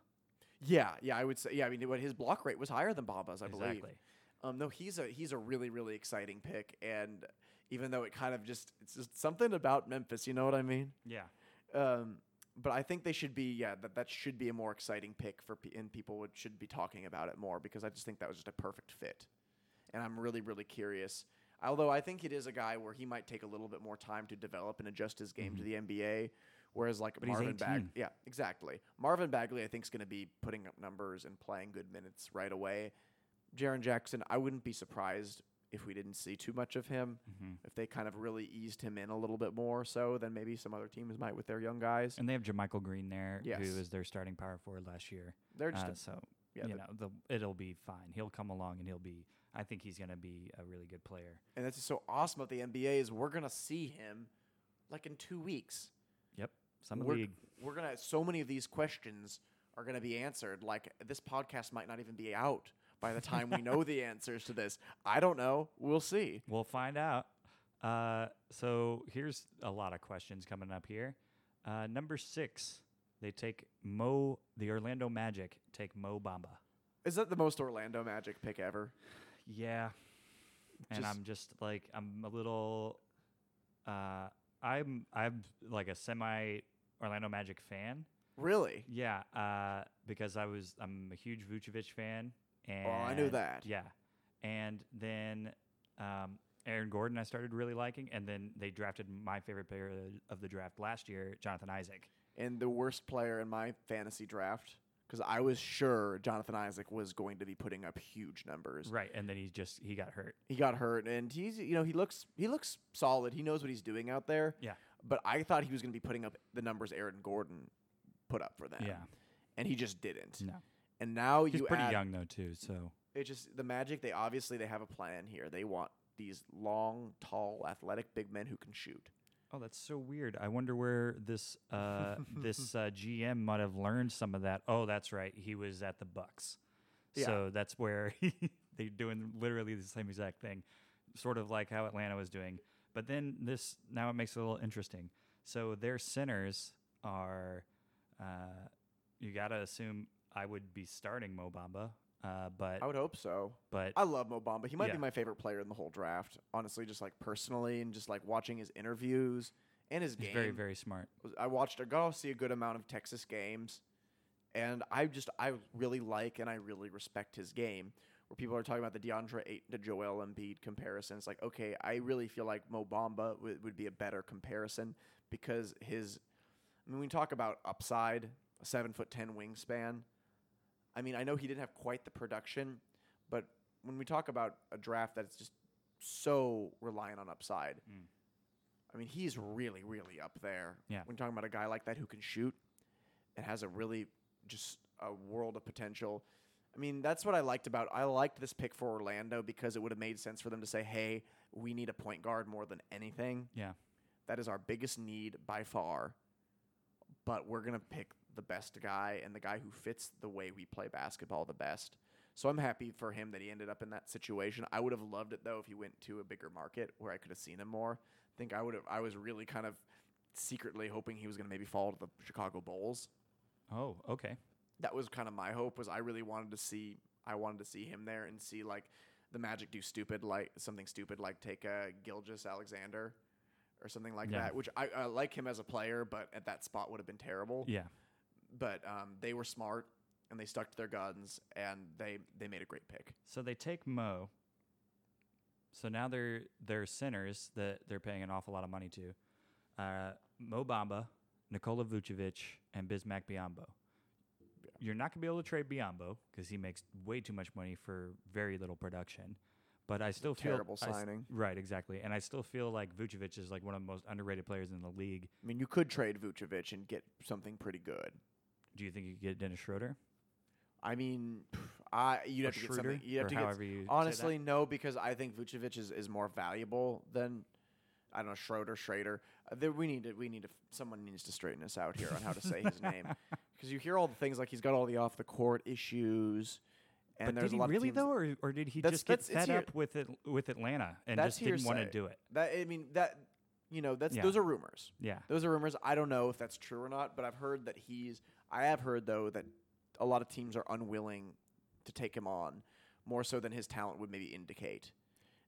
Yeah, yeah, I would say. Yeah, I mean, what his block rate was higher than Bamba's, I believe. exactly. Um, no, he's a he's a really really exciting pick, and even though it kind of just it's just something about Memphis, you know what I mean? Yeah. Um, but I think they should be yeah that that should be a more exciting pick for pe- and people would should be talking about it more because I just think that was just a perfect fit, and I'm really really curious. Although I think it is a guy where he might take a little bit more time to develop and adjust his game to the NBA, whereas like Mm-hmm. But Marvin Bagley, 18. yeah, exactly. Marvin Bagley, I think, is going to be putting up numbers and playing good minutes right away. Jaren Jackson, I wouldn't be surprised if we didn't see too much of him. hmm If they kind of really eased him in a little bit more, so than maybe some other teams might with their young guys. And they have JaMychal Green there, Yes. who was their starting power forward last year. They're just Uh, a, so yeah, you know, the, it'll be fine. He'll come along and he'll be. I think he's gonna be a really good player. and that's just so awesome about the NBA is we're gonna see him like in two weeks. Yep. Summer we're, league. we're gonna so many of these questions are gonna be answered. Like this podcast might not even be out by the time we know the answers to this. I don't know. We'll see. We'll find out. Uh, so here's a lot of questions coming up here. Uh, number six, they take Mo. The Orlando Magic take Mo Bamba. Is that the most Orlando Magic pick ever? Yeah, and Just- I'm just like I'm a little. Uh, I'm I'm like a semi Orlando Magic fan. Really? Yeah, uh, because I was I'm a huge Vucevic fan, and Oh, I knew that. Yeah, and then um, Aaron Gordon I started really liking, and then they drafted my favorite player of the- draft last year, Jonathan Isaac. And the worst player in my fantasy draft, because I was sure Jonathan Isaac was going to be putting up huge numbers. Right, and then he just he got hurt. He got hurt, and he's you know he looks he looks solid. He knows what he's doing out there. Yeah. But I thought he was going to be putting up the numbers Aaron Gordon put up for them. Yeah, And he just didn't. no, And now you. he's you pretty add, young though too. So It just the Magic. They obviously they have a plan here. They want these long, tall, athletic big men who can shoot. oh, that's so weird. I wonder where this uh, this uh, GM might have learned some of that. Oh, that's right, he was at the Bucks. Yeah. So that's where they're doing literally the same exact thing, sort of like how Atlanta was doing. But then this now it makes it a little interesting. So their centers are, uh, you got to assume I would be starting Mo Bamba. Uh, but I would hope so. but I love Mo Bamba. He might Yeah. be my favorite player in the whole draft. Honestly, just like personally, and just like watching his interviews and his game. he's game. very very smart. I watched. I got to see a good amount of Texas games, and I just I really like and I really respect his game. Where people are talking about the DeAndre Ayton to Joel Embiid comparison, it's like okay, I really feel like Mo Bamba w- would be a better comparison because his. I mean, we talk about upside, a seven foot ten wingspan. I mean, I know he didn't have quite the production, but when we talk about a draft that's just so reliant on upside, Mm. I mean, he's really, really up there. Yeah. When talking about a guy like that who can shoot and has a really just a world of potential. I mean, that's what I liked about. I liked this pick for Orlando because it would have made sense for them to say, "Hey, we need a point guard more than anything. Yeah, That is our biggest need by far. But we're gonna pick the best guy and the guy who fits the way we play basketball the best." So I'm happy for him that he ended up in that situation. I would have loved it though if he went to a bigger market where I could have seen him more. I think I would have. I was really kind of secretly hoping he was going to maybe fall to the Chicago Bulls. Oh, okay. That was kind of my hope. Was I really wanted to see? I wanted to see him there and see like the Magic do stupid like something stupid like take a Gilgeous-Alexander or something like Yeah. that. Which I, I like him as a player, but at that spot would have been terrible. Yeah. But um, they were smart and they stuck to their guns and they they made a great pick. So they take Mo. So now they're they're centers that they're paying an awful lot of money to. Uh, Mo Bamba, Nikola Vucevic, and Bismack Biyombo. You're not gonna be able to trade Biyombo because he makes way too much money for very little production. But I still feel Terrible I signing. right, exactly, and I still feel like Vucevic is like one of the most underrated players in the league. I mean, you could trade Vucevic and get something pretty good. Do you think you could get Dennis Schroeder? I mean, I you'd Or have to get something. You'd have to get you honestly no because I think Vucevic is, is more valuable than I don't know Schroeder Schrader. Uh, there, we need to we need to someone needs to straighten us out here on how to say his name because you hear all the things like he's got all the off the court issues. And but there's did a he really of though, or, or did he just get fed up with it with Atlanta and just didn't want to do it? That I mean that you know that's Yeah. those are rumors. Yeah. Those are rumors. I don't know if that's true or not, but I've heard that he's. I have heard though that a lot of teams are unwilling to take him on, more so than his talent would maybe indicate.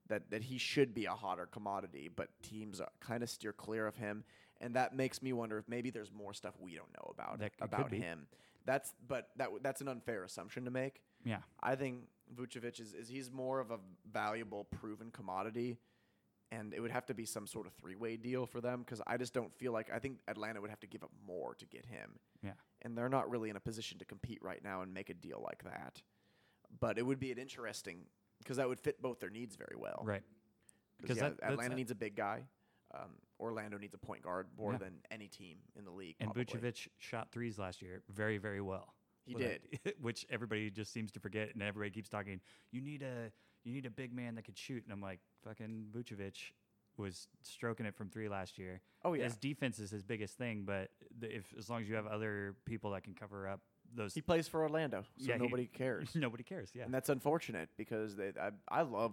That that he should be a hotter commodity, but teams uh, kind of steer clear of him, and that makes me wonder if maybe there's more stuff we don't know about That about him. That's but that w- that's an unfair assumption to make. Yeah. I think Vucevic is, is he's more of a valuable, proven commodity, and it would have to be some sort of three way deal for them because I just don't feel like I think Atlanta would have to give up more to get him. Yeah. And they're not really in a position to compete right now and make a deal like that. But it would be an interesting because that would fit both their needs very well. Right. Because yeah, that- Atlanta needs a big guy. Um, Orlando needs a point guard more Yeah. than any team in the league. And probably. Vucevic shot threes last year very, very well. he did. that- which everybody just seems to forget, and everybody keeps talking. You need a you need a big man that could shoot, and I'm like, fucking Vucevic was stroking it from three last year. Oh yeah, His defense is his biggest thing, but the, if as long as you have other people that can cover up those, he plays for Orlando, so Yeah, he- nobody cares. nobody cares. Yeah. And that's unfortunate because they, I, I love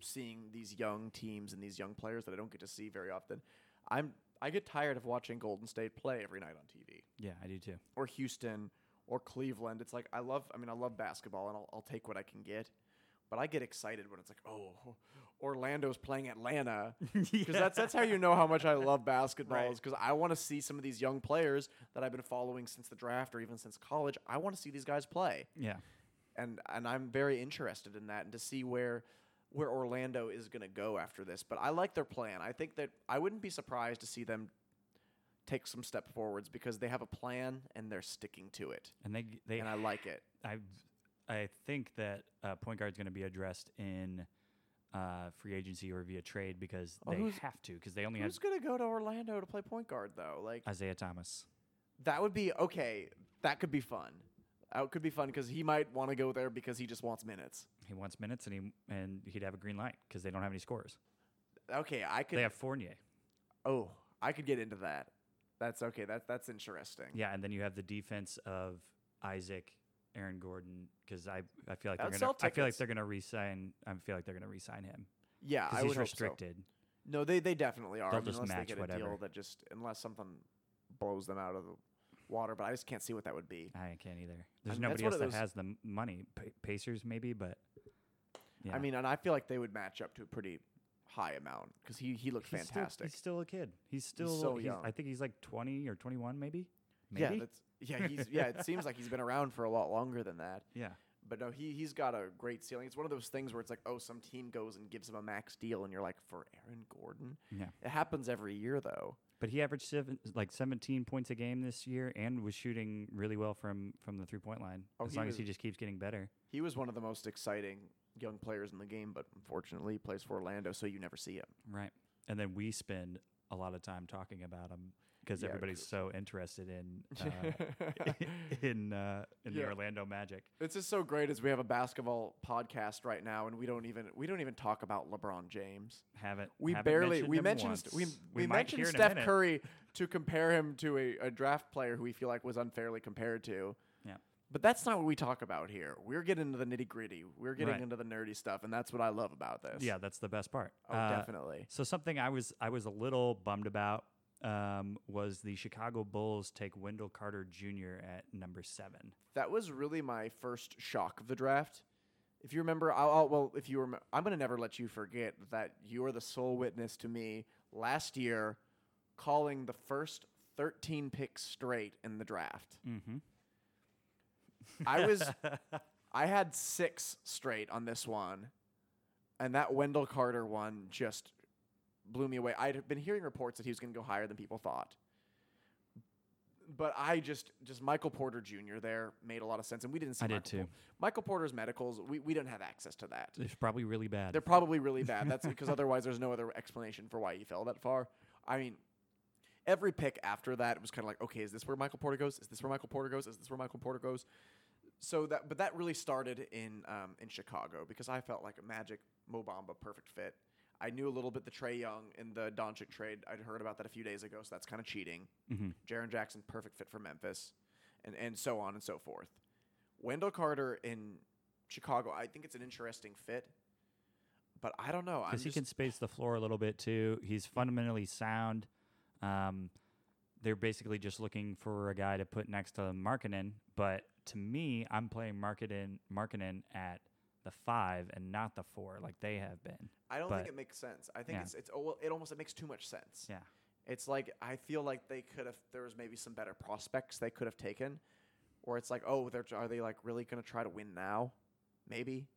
seeing these young teams and these young players that I don't get to see very often. I'm I get tired of watching Golden State play every night on TV Yeah, I do too. or Houston or Cleveland. It's like I love. I mean, I love basketball, and I'll, I'll take what I can get. But I get excited when it's like, oh, Orlando's playing Atlanta, because that's that's how you know how much I love basketball. Right. Is because I want to see some of these young players that I've been following since the draft or even since college. I want to see these guys play, Yeah. and and I'm very interested in that and to see where where Orlando is going to go after this. But I like their plan. I think that I wouldn't be surprised to see them take some step forwards because they have a plan and they're sticking to it And they they and I like it. I I think that uh, point guard is going to be addressed in uh, free agency or via trade because Oh, they have to because they only have Who's gonna go to Orlando to play point guard though? Like Isaiah Thomas. that would be okay. That could be fun. That could be fun because he might want to go there because he just wants minutes. He wants minutes and he and he'd have a green light because they don't have any scores. Okay, I could. They have Fournier. oh, I could get into that. That's okay. That's that's interesting. Yeah, and then you have the defense of Isaac, Aaron Gordon because I I feel like they're sell gonna I feel like tickets. they're gonna resign. I feel like they're gonna resign him Yeah, I he's would hope so. restricted. No, they they definitely are. They'll I mean, just unless match they get a whatever. deal that just unless something blows them out of the water. But I just can't see what that would be. I can't either. There's mean, that's nobody one else of that those- has the m- money. Pa- Pacers maybe, but yeah. I mean, and I feel like they would match up to a pretty high amount because he he looked He's still- fantastic. he's still a kid. He's still. so he's- young. I think he's like 20 or 21, maybe. Yeah, that's yeah. He's yeah. It seems like he's been around for a lot longer than that. yeah. But no, he he's got a great ceiling. It's one of those things where it's like, oh, some team goes and gives him a max deal, and you're like, for Aaron Gordon, Yeah. it happens every year though. But he averaged seven, like 17 points a game this year, and was shooting really well from from the three point line. Oh, as long as he just keeps getting better. He was one of the most exciting young players in the game, but unfortunately, he plays for Orlando, so you never see him. Right. And then we spend a lot of time talking about him because Yeah, everybody's so interested in uh, in uh, in the Orlando Magic. It's just so great as we have a basketball podcast right now, and we don't even we don't even talk about LeBron James. Haven't We haven't barely mentioned we mentioned we we, might mentioned here in a Steph. Curry to compare him to a, a draft player who we feel like was unfairly compared to. Yeah. But that's not what we talk about here. We're getting into the nitty gritty. We're getting Right. into the nerdy stuff, and that's what I love about this. Yeah, that's the best part. Oh, Uh, definitely. So something I was I was a little bummed about um, was the Chicago Bulls take Wendell Carter Jr. at number seven. That was really my first shock of the draft. If you remember, I'll, I'll well, if you remember, I'm gonna never let you forget that you are the sole witness to me last year calling the first 13 picks straight in the draft. Mm-hmm. I was, I had six straight on this one, and that Wendell Carter one just blew me away. I'd been hearing reports that he was going to go higher than people thought, but I just, just Michael Porter Jr. there made a lot of sense, and we didn't see. I did too. Por- Michael Porter's medicals, we, we didn't have access to that. It's probably really bad. They're probably really bad. That's because otherwise there's no other explanation for why he fell that far. I mean, every pick after that was kind of like, okay, is this where Michael Porter goes? Is this where Michael Porter goes? Is this where Michael Porter goes? So that, but that really started in um, in Chicago because I felt like a Magic Mo Bamba perfect fit. I knew a little bit the Trae Young in the Doncic trade. I'd heard about that a few days ago, so that's kind of cheating. mm-hmm. Jaren Jackson, perfect fit for Memphis, and and so on and so forth. Wendell Carter in Chicago, I think it's an interesting fit, but I don't know. Because he can space the floor a little bit too. He's fundamentally sound. Um, they're basically just looking for a guy to put next to Markkanen, but to me, I'm playing Markkanen, Markkanen at the five and not the four like they have been. I don't but- think it makes sense. I think Yeah. it's it's oh, it almost it makes too much sense. Yeah. It's like I feel like they could have there was maybe some better prospects they could have taken, or it's like oh they're are they like really gonna try to win now? Maybe.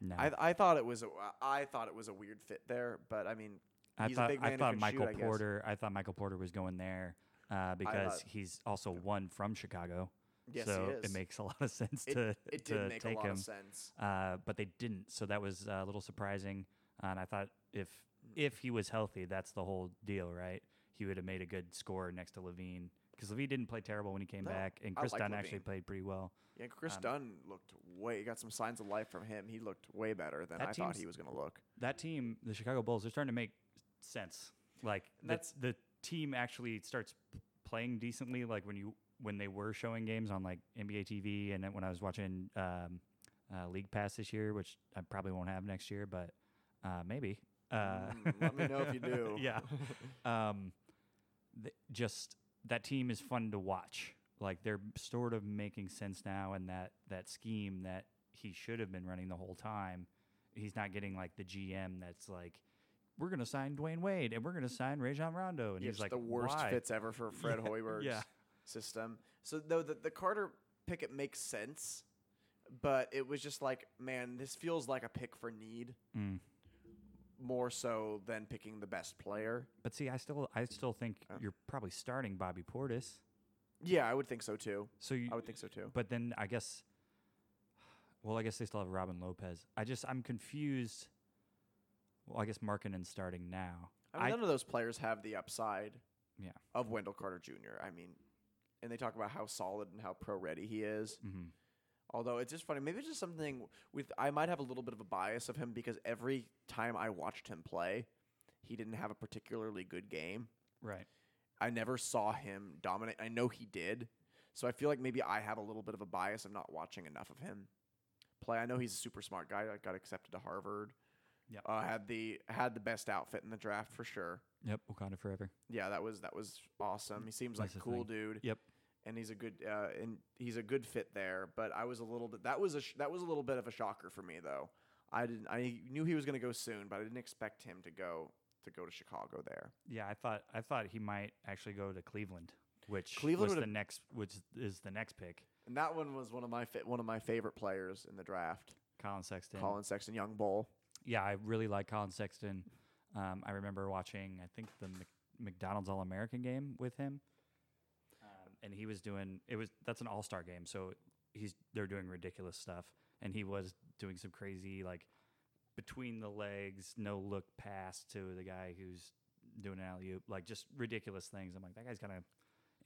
No, I I thought it was a, I thought it was a weird fit there, but I mean I he's thought a big man I thought Michael shoot, Porter. I thought Michael Porter was going there uh, because thought- he's also one from Chicago. Yes, so it makes a lot of sense It- to it to did make a take lot him. of sense. uh, but they didn't. So that was uh, a little surprising. and I thought if if he was healthy, that's the whole deal, right? He would have made a good score next to LaVine because LaVine didn't play terrible when he came No, back, and Kris like Dunn actually played pretty well. Yeah, Kris Um, Dunn looked way got some signs of life from him. He looked way better than I thought he was going to look. That team, the Chicago Bulls, they're starting to make sense. Like And that's the team actually starts playing decently. Like when you when they were showing games on like NBA TV, and then when I was watching um, uh, League Pass this year, which I probably won't have next year, but uh, maybe. Uh, Mm, let me know if you do. yeah. Um, th- just that team is fun to watch. Like they're sort of making sense now, and that that scheme that he should have been running the whole time, he's not getting like the GM that's like, we're gonna sign Dwyane Wade and we're gonna sign Rajon Rondo, and Yeah, he's like the worst Why? fits ever for Fred Yeah, Hoiberg's yeah. System. So though the, the Carter pick it makes sense, but it was just like, man, this feels like a pick for need Mm. more so than picking the best player. But see, I still I still think Oh. you're probably starting Bobby Portis. Yeah, I would think so too. So you, I would think so too. but then I guess, well, I guess they still have Robin Lopez. I just I'm confused. Well, I guess Markkanen's starting now. I mean, I- none of those players have the upside Yeah. of Wendell Carter Jr. I mean, and they talk about how solid and how pro ready he is. Mm-hmm. Although it's just funny, maybe it's just something with I might have a little bit of a bias of him because every time I watched him play, he didn't have a particularly good game. Right. I never saw him dominate. I know he did. So I feel like maybe I have a little bit of a bias of not watching enough of him play. I know he's a super smart guy. I got accepted to Harvard. Yep. Uh, had the had the best outfit in the draft for sure. Yep. Wakanda forever. Yeah, that was that was awesome. He seems like That's a cool thing. dude. Yep. And he's a good uh, and he's a good fit there. But I was a little bit that was a sh- that was a little bit of a shocker for me though. I didn't I knew he was going to go soon, but I didn't expect him to go to go to Chicago there. Yeah, I thought I thought he might actually go to Cleveland, which Cleveland was the next, which is the next pick. And that one was one of my fa- one of my favorite players in the draft. Collin Sexton. Collin Sexton, Young Bull. Yeah, I really like Collin Sexton. Um, I remember watching, I think the Mc, McDonald's All American game with him, um, and he was doing it was that's an All Star game, so he's they're doing ridiculous stuff, and he was doing some crazy like between the legs, no look pass to the guy who's doing an alley oop, like just ridiculous things. I'm like, that guy's kind of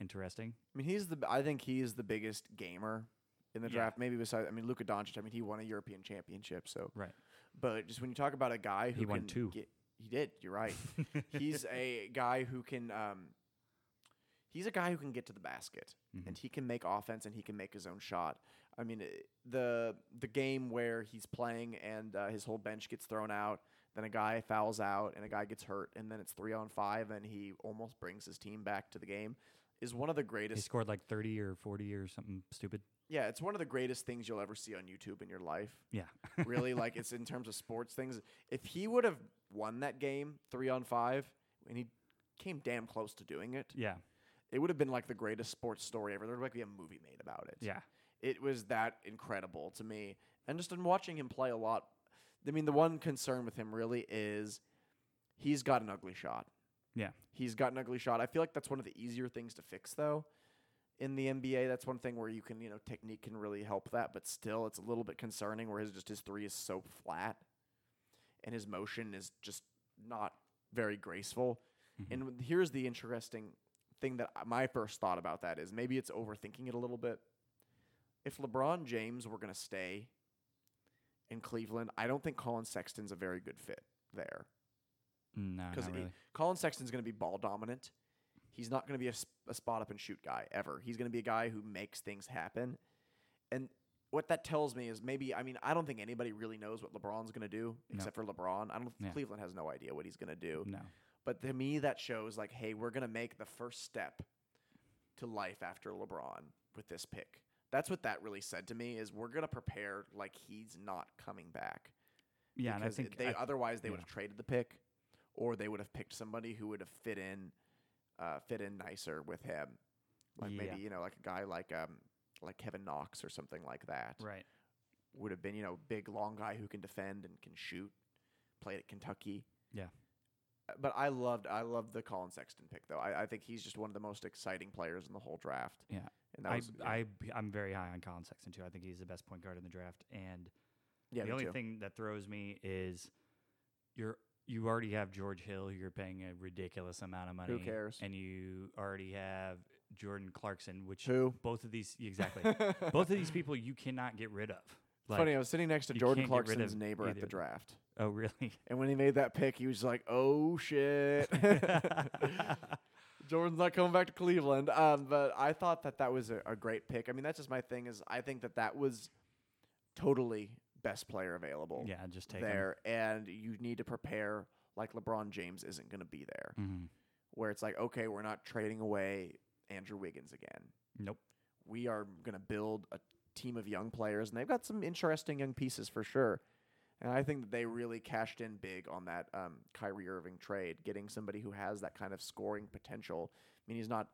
interesting. I mean, he's the I think he is the biggest gamer in the Yeah. draft. Maybe besides, I mean, Luka Doncic. I mean, he won a European championship. So, Right. But just when you talk about a guy who He won can two. get- he did. You're right. he's a guy who can. Um, he's a guy who can get to the basket Mhm. and he can make offense and he can make his own shot. I mean, the the game where he's playing and uh, his whole bench gets thrown out, then a guy fouls out and a guy gets hurt, and then it's three on five, and he almost brings his team back to the game, is one of the greatest. he scored like 30 or 40 or something stupid. Yeah, it's one of the greatest things you'll ever see on YouTube in your life. Yeah. Really, like it's in terms of sports things. If he would have won that game three on five, and he came damn close to doing it, yeah. it would have been like the greatest sports story ever. There would like be a movie made about it. Yeah. it was that incredible to me. And just in watching him play a lot, I mean, the one concern with him really is he's got an ugly shot. Yeah. He's got an ugly shot. I feel like that's one of the easier things to fix, though. In the NBA, that's one thing where you can, you know, technique can really help that, but still, it's a little bit concerning where his just his three is so flat, and his motion is just not very graceful. Mhm. And here's the interesting thing that my first thought about that is maybe it's overthinking it a little bit. If LeBron James were going to stay in Cleveland, I don't think Collin Sexton's a very good fit there. No, Because really. Collin Sexton's going to be ball dominant. He's not going to be a, a spot up and shoot guy ever. He's going to be a guy who makes things happen. And what that tells me is maybe, I mean, I don't think anybody really knows what LeBron's going to do No. except for LeBron. I don't Yeah. Cleveland has no idea what he's going to do. No. But to me, that shows like, hey, we're gonna make the first step to life after LeBron with this pick. That's what that really said to me is we're gonna prepare like he's not coming back. Yeah, and I because think they I- otherwise they yeah. would have traded the pick, or they would have picked somebody who would have fit in, uh, fit in nicer with him, like Yeah. maybe you know like a guy like um like Kevin Knox or something like that right. would have been you know big long guy who can defend and can shoot. Played at Kentucky. Yeah. Uh, But I loved I loved the Collin Sexton pick though. I, I think he's just one of the most exciting players in the whole draft. Yeah. And that I, was yeah. I, I'm very high on Collin Sexton too. I think he's the best point guard in the draft. And yeah, the only too. thing that throws me is you're you already have George Hill. You're paying a ridiculous amount of money. Who cares? And you already have Jordan Clarkson, which Who? both of these exactly both of these people you cannot get rid of. Like, Funny, I was sitting next to you Jordan can't get rid Clarkson's of neighbor at either. the draft. Oh really? And when he made that pick, he was like, "Oh shit." Jordan's not coming back to Cleveland. Um, but I thought that that was a, a great pick. I mean, that's just my thing. Is I think that that was totally best player available yeah, just take him. there, and you need to prepare like LeBron James isn't going to be there. Mhm. where it's like, okay, we're not trading away Andrew Wiggins again. Nope. We are going to build a team of young players, and they've got some interesting young pieces for sure. And I think that they really cashed in big on that um, Kyrie Irving trade, getting somebody who has that kind of scoring potential. I mean, he's not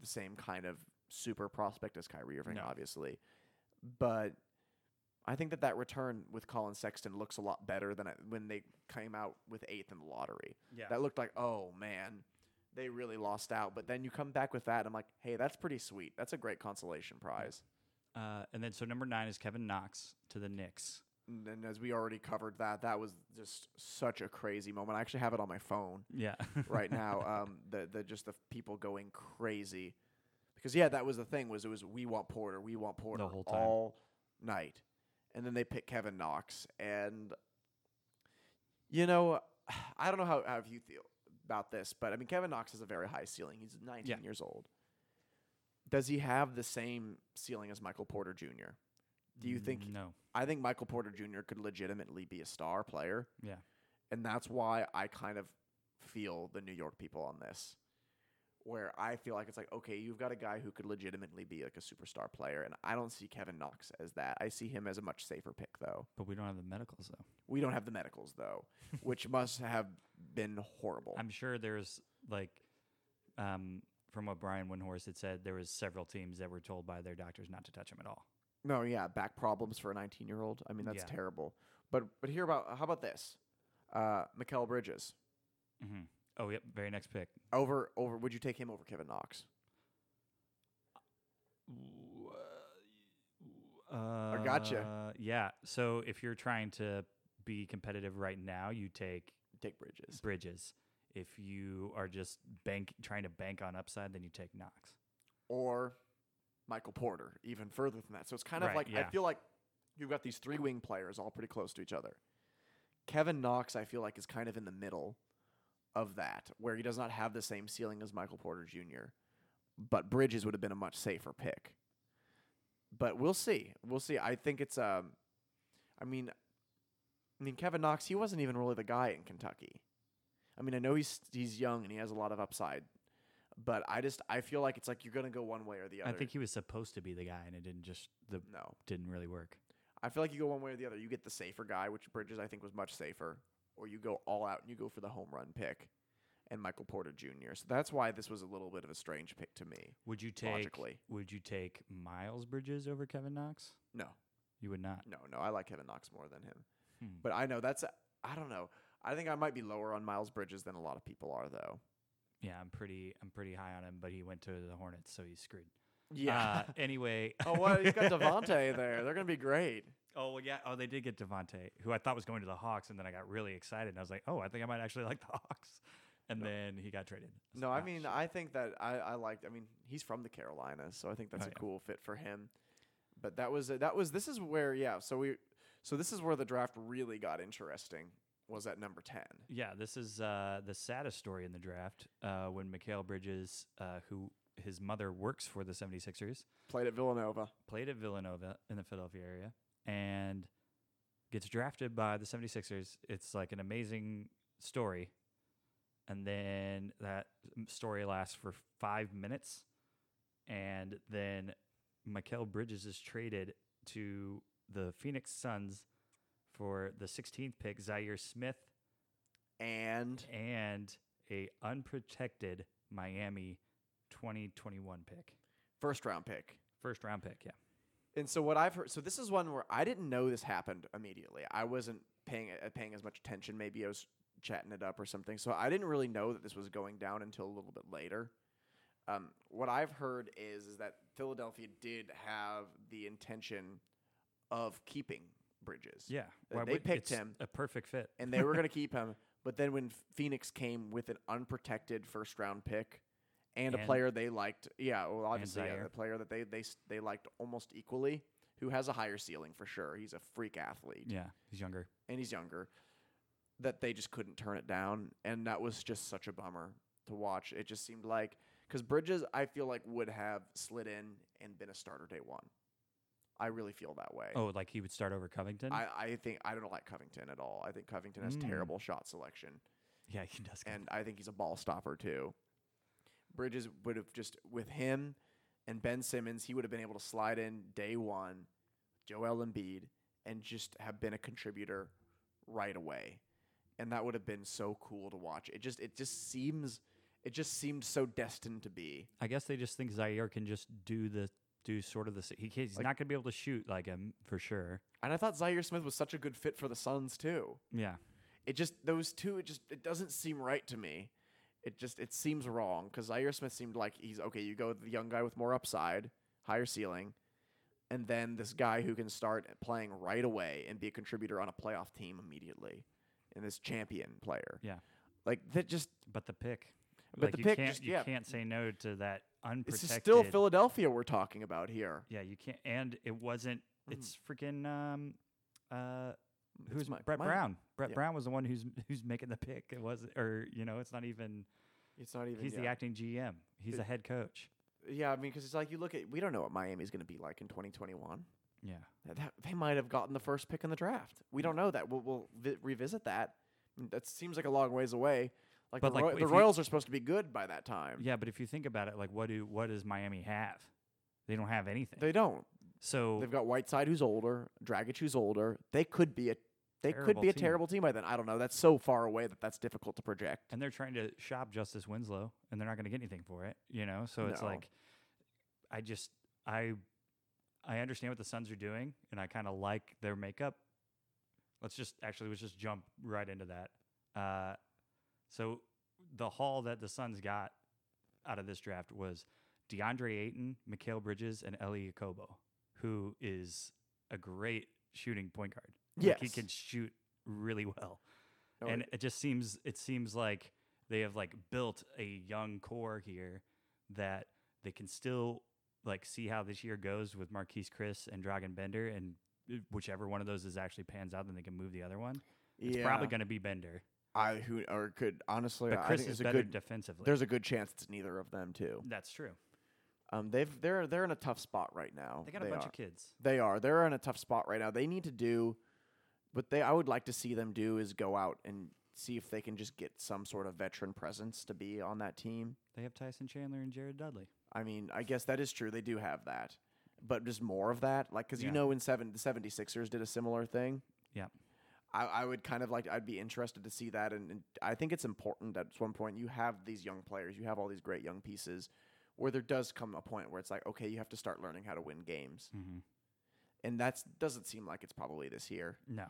the same kind of super prospect as Kyrie Irving, No. obviously, but I think that that return with Collin Sexton looks a lot better than it, when they came out with eighth in the lottery. Yeah. That looked like, oh man, they really lost out. But then you come back with that, and I'm like, hey, that's pretty sweet. That's a great consolation prize. Uh, and then so number nine is Kevin Knox to the Knicks. And then as we already covered that, that was just such a crazy moment. I actually have it on my phone Yeah. right now. Um, the the just the people going crazy, because yeah, that was the thing. Was it was we want Porter, we want Porter the whole time. all night, and then they pick Kevin Knox, and you know, I don't know how how you feel about this, but I mean, Kevin Knox has a very high ceiling. He's 19 Yeah. years old. Does he have the same ceiling as Michael Porter Jr.? Do you think No. I think Michael Porter Jr. could legitimately be a star player. Yeah. And that's why I kind of feel the New York people on this. Where I feel like it's like, okay, you've got a guy who could legitimately be like a superstar player. And I don't see Kevin Knox as that. I see him as a much safer pick, though. But we don't have the medicals though. We don't have the medicals, though, which must have been horrible. I'm sure there's like, um, from what Brian Windhorst had said, there was several teams that were told by their doctors not to touch him at all. no, yeah, back problems for a 19 year old. I mean, that's Yeah. terrible. But but here about how about this? Uh, Mikal Bridges Mm-hmm. Oh, yep. Very next pick. over over. Would you take him over Kevin Knox? Uh, I gotcha. Yeah. So if you're trying to be competitive right now, you take Take Bridges. Bridges. If you are just bank trying to bank on upside, then you take Knox. or Michael Porter, even further than that. So it's kind of Right, like I feel like you've got these three wing players all pretty close to each other. Kevin Knox, I feel like, is kind of in the middle of that, where he does not have the same ceiling as Michael Porter Jr. But Bridges would have been a much safer pick. But we'll see. We'll see. I think it's um I mean I mean Kevin Knox, he wasn't even really the guy in Kentucky. I mean, I know he's he's young and he has a lot of upside, but I just I feel like it's like you're gonna go one way or the other. I think he was supposed to be the guy, and it didn't just the no. didn't really work. I feel like you go one way or the other. You get the safer guy, which Bridges I think was much safer, or you go all out and you go for the home run pick, and Michael Porter Jr. So that's why this was a little bit of a strange pick to me. Would you take Logically. Would you take Miles Bridges over Kevin Knox? No, You would not. no, no. I like Kevin Knox more than him, Hmm. but I know that's I don't know. I think I might be lower on Miles Bridges than a lot of people are, though. Yeah, I'm pretty I'm pretty high on him, but he went to the Hornets, so he's screwed. Yeah. Uh, anyway. oh, what? He's got Devontae there. They're gonna be great. Oh well, yeah. Oh, they did get Devonte, who I thought was going to the Hawks, and then I got really excited, and I was like, "Oh, I think I might actually like the Hawks." And No. then he got traded. No, like, I "Oh, mean. I think that I, I liked. I mean, he's from the Carolinas, so I think that's Oh, a yeah. cool fit for him. But that was that was this is where yeah. So we so this is where the draft really got interesting. Was at number ten. yeah, this is uh, the saddest story in the draft uh, when Mikal Bridges, uh, who his mother works for the 76ers, Played at Villanova. played at Villanova in the Philadelphia area, and gets drafted by the 76ers. It's like an amazing story. And then that story lasts for five minutes. And then Mikal Bridges is traded to the Phoenix Suns for the 16th pick, Zhaire Smith, And and a unprotected Miami 2021 pick. first round pick. First round pick, yeah. And so what I've heard, so this is one where I didn't know this happened immediately. I wasn't paying uh, paying as much attention. Maybe I was chatting it up or something. So I didn't really know that this was going down until a little bit later. Um, what I've heard is is that Philadelphia did have the intention of keeping Bridges. Yeah. Uh, they would- picked it's him. A perfect fit. and they were going to keep him. But then when Phoenix came with an unprotected first round pick and, a player they liked, yeah, well, obviously, yeah, the player that they they they liked almost equally, who has a higher ceiling for sure. He's a freak athlete Yeah, he's younger. and he's younger. That they just couldn't turn it down, and that was just such a bummer to watch. It just seemed like because Bridges, I feel like would have slid in and been a starter day one. I really feel that way. Oh, like he would start over Covington? I, I think I don't like Covington at all. I think Covington has Mm. terrible shot selection yeah, he does. and I think he's a ball stopper too. Bridges would have just with him and Ben Simmons, he would have been able to slide in day one, Joel Embiid, and just have been a contributor right away. And that would have been so cool to watch. It just it just seems it just seemed so destined to be. I guess they just think Zhaire can just do the do sort of the. He, he's Like- not going to be able to shoot like him for sure. And I thought Zhaire Smith was such a good fit for the Suns too. Yeah, It just those two it just it doesn't seem right to me. It just it seems wrong because Zhaire Smith seemed like he's okay. You go with the young guy with more upside, higher ceiling, and then this guy who can start playing right away and be a contributor on a playoff team immediately, and this champion player. Yeah. like that just but the pick. But like the you pick can't, just- you yeah. can't say no to that unprotected. it's still Philadelphia we're talking about here. Yeah, you can't. And it wasn't. Mhm. It's freaking. Um, uh, who's my- Brett my- Brown? Brett yeah. Brown was the one who's who's making the pick. It was, or you know, it's not even. It's not even. He's the acting GM. He's It- the head coach. Yeah, I mean, because it's like you look at we don't know what Miami's going to be like in 2021. Yeah. That- they might have gotten the first pick in the draft. We don't know that. We'll, we'll vi- revisit that. That seems like a long ways away. Like, But, the, like, Roy- the you- Royals are supposed to be good by that time. Yeah, but if you think about it, like, what do what does Miami have? They don't have anything. They don't. so They've got Whiteside who's older, Dragic who's older. They could be a they could be a team. terrible team by then. I don't know. That's so far away that that's difficult to project. and they're trying to shop Justice Winslow, and they're not going to get anything for it. You know, so it's No. like, I just I I understand what the Suns are doing, and I kind of like their makeup. Let's just actually let's just jump right into that. Uh, so the haul that the Suns got out of this draft was DeAndre Ayton, Mikal Bridges, and Elie Okobo, who is a great shooting point guard. Like, he can shoot really well No, and it- it just seems it seems like they have like built a young core here that they can still like see how this year goes with Marquese Chriss and Dragan Bender and uh, whichever one of those is actually pans out then they can move the other one. It's yeah, probably going to be Bender. I who or could honestly. But I Chriss think is a better good. defensively. There's a good chance it's neither of them too. That's true. Um, they've they're they're in a tough spot right now. They got a bunch are. of kids. They are. They're in a tough spot right now. They need to do what they I would like to see them do is go out and see if they can just get some sort of veteran presence to be on that team. They have Tyson Chandler and Jared Dudley. I mean, I guess that is true. They do have that. But just more of that, like because Yeah. you know, in seven the 76ers did a similar thing. Yeah. I, I would kind of like I'd be interested to see that, and, and I think it's important at one point you have these young players, you have all these great young pieces, where there does come a point where it's like, okay, you have to start learning how to win games, Mm-hmm. And that's doesn't seem like it's probably this year. No.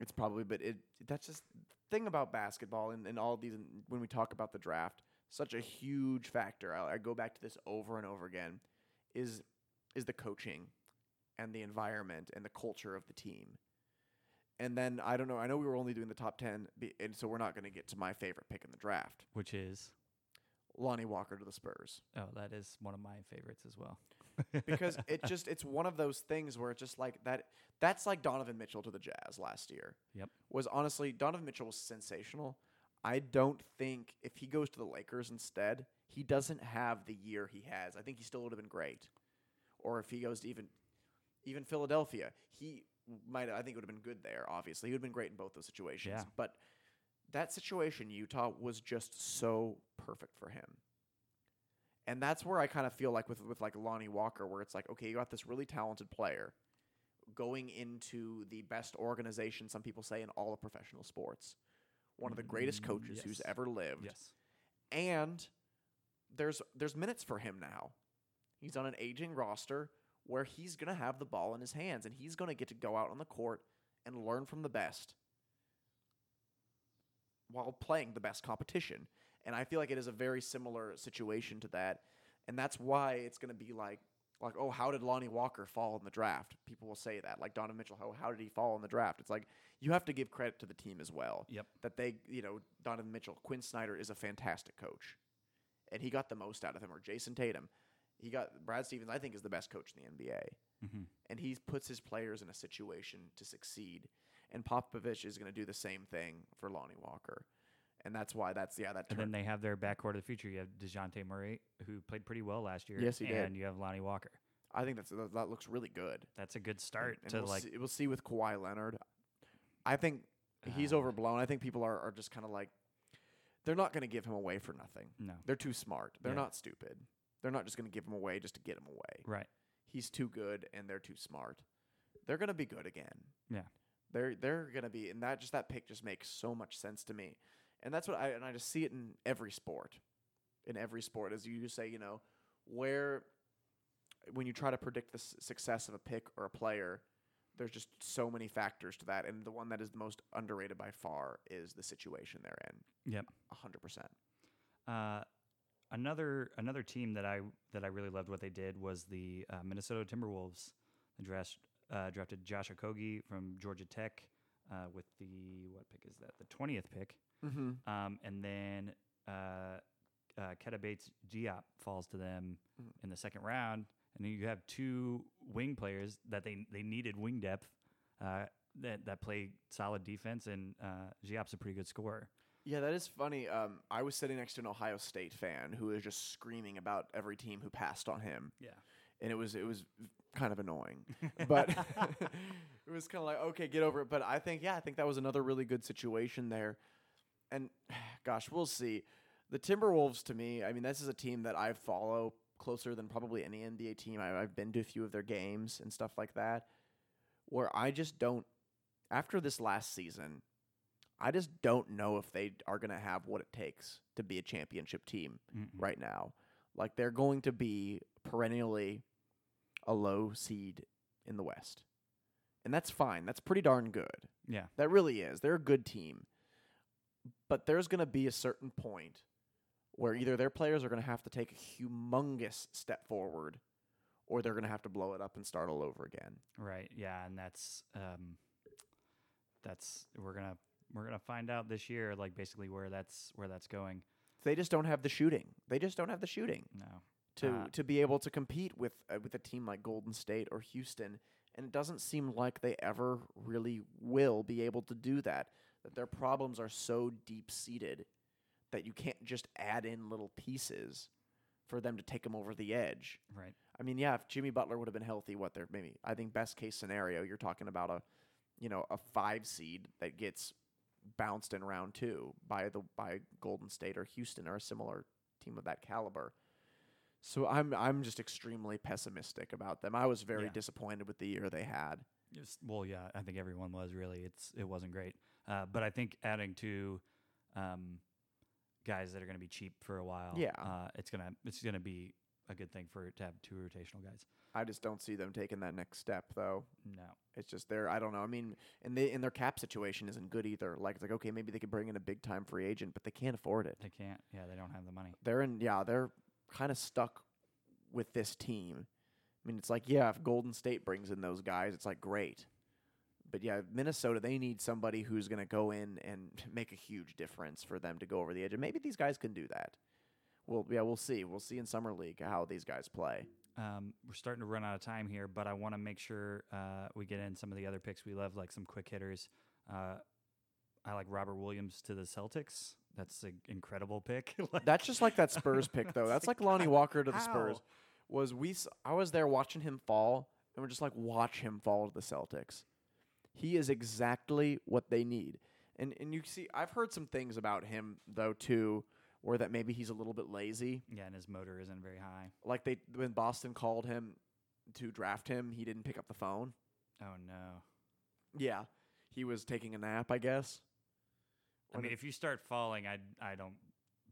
It's probably, but it that's just the thing about basketball and, and all these when we talk about the draft, such a huge factor. I, I go back to this over and over again, is is the coaching, and the environment and the culture of the team. And then I don't know. I know we were only doing the top ten, and so we're not going to get to my favorite pick in the draft, Which is Lonnie Walker to the Spurs, oh, that is one of my favorites as well. Because it just it's one of those things where it's just like that. That's like Donovan Mitchell to the Jazz last year. Yep. was honestly Donovan Mitchell was sensational. I don't think if he goes to the Lakers instead, he doesn't have the year he has. I think he still would have been great. Or if he goes to even even Philadelphia, he might I think would have been good there, obviously. He would have been great in both those situations. Yeah. But that situation Utah was just so perfect for him. And that's where I kind of feel like with with like Lonnie Walker where it's like okay, you got this really talented player going into the best organization some people say in all of professional sports. One of the greatest Mm, coaches who's ever lived yes. and there's there's minutes for him now. He's on an aging roster where he's going to have the ball in his hands and he's going to get to go out on the court and learn from the best while playing the best competition. And I feel like it is a very similar situation to that. And that's why it's going to be like like oh how did Lonnie Walker fall in the draft? People will say that. Like Donovan Mitchell, how how did he fall in the draft? It's like you have to give credit to the team as well Yep. that they, you know, Donovan Mitchell, Quin Snyder is a fantastic coach, and he got the most out of him. Or Jayson Tatum, he got Brad Stevens. I think is the best coach in the NBA, Mm-hmm. and he puts his players in a situation to succeed. And Popovich is going to do the same thing for Lonnie Walker, and that's why that's yeah that. And then they have their backcourt of the future. You have Dejounte Murray, who played pretty well last year. Yes, he did. And you have Lonnie Walker. I think that's that that looks really good. That's a good start and to we'll like. see, we'll see with Kawhi Leonard. I think he's uh, overblown. I think people are, are just kind of like they're not going to give him away for nothing. No. They're too smart. They're Yeah. not stupid. They're not just going to give him away just to get him away. Right. He's too good and they're too smart. They're going to be good again. Yeah. They're they're going to be and that just that pick just makes so much sense to me. And that's what I and I just see it in every sport. In every sport as you say, you know, where when you try to predict the s- success of a pick or a player, there's just so many factors to that and the one that is the most underrated by far is the situation they're in. Yep. 100%. Uh, another another team that I that I really loved what they did was the uh, Minnesota Timberwolves. They draft, uh, drafted Josh Okogie from Georgia Tech uh, with the what pick is that? The twentieth pick, Mhm. um, and then uh, uh, Keita Bates Diop falls to them Mhm. in the second round, and then you have two wing players that they they needed wing depth. Uh, that, that play solid defense and uh, Diop's a pretty good scorer. Yeah, that is funny. Um, I was sitting next to an Ohio State fan who was just screaming about every team who passed on him, Yeah, and it was it was kind of annoying. but it was kind of like, okay, get over it. But I think, yeah, I think that was another really good situation there. And gosh, we'll see. The Timberwolves, to me, I mean, this is a team that I follow closer than probably any NBA team. I, I've been to a few of their games and stuff like that, where I just don't. After this last season, I just don't know if they are going to have what it takes to be a championship team Mm-mm. right now. Like they're going to be perennially a low seed in the West. And that's fine. That's pretty darn good. yeah, That really is. They're a good team. But there's going to be a certain point where either their players are going to have to take a humongous step forward or they're going to have to blow it up and start all over again. Right. Yeah, and that's um that's we're going to we're going to find out this year like basically where that's where that's going. They just don't have the shooting. They just don't have the shooting. No. to Uh, to be able to compete with uh, with a team like Golden State or Houston, and it doesn't seem like they ever really will be able to do that. That their problems are so deep seated that you can't just add in little pieces for them to take them over the edge. Right. I mean, yeah, if Jimmy Butler would have been healthy, what they're maybe I think best case scenario, you're talking about a you know a five seed that gets bounced in round two by the by Golden State or Houston or a similar team of that caliber. So I'm I'm just extremely pessimistic about them. I was very Yeah. disappointed with the year they had. Just, well, yeah, I think everyone was really. It's it wasn't great. Uh, but I think adding to um guys that are going to be cheap for a while, Yeah. uh, it's going to it's to be a good thing for to have two rotational guys. I just don't see them taking that next step though. No. It's just they're I don't know. I mean, and they and their cap situation isn't good either. Like it's like okay, maybe they could bring in a big time free agent, but they can't afford it. They can't. Yeah, they don't have the money. they're in yeah they're kind of stuck with this team i mean it's like yeah if golden state brings in those guys it's like great but yeah minnesota they need somebody who's going to go in and make a huge difference for them to go over the edge and maybe these guys can do that well yeah we'll see we'll see in summer league how these guys play Um, we're starting to run out of time here, but I want to make sure uh, we get in some of the other picks we love, like some quick hitters. Uh, I like Robert Williams to the Celtics. That's an incredible pick. Like, that's just like that spurs pick though that's like lonnie walker to the spurs how? was we i was there watching him fall and we're just like watch him fall to the celtics he is exactly what they need and and you see i've heard some things about him though too where that maybe he's a little bit lazy yeah, and his motor isn't very high. like they when boston called him to draft him he didn't pick up the phone Oh no. yeah he was taking a nap i guess I mean, if you start falling, I I don't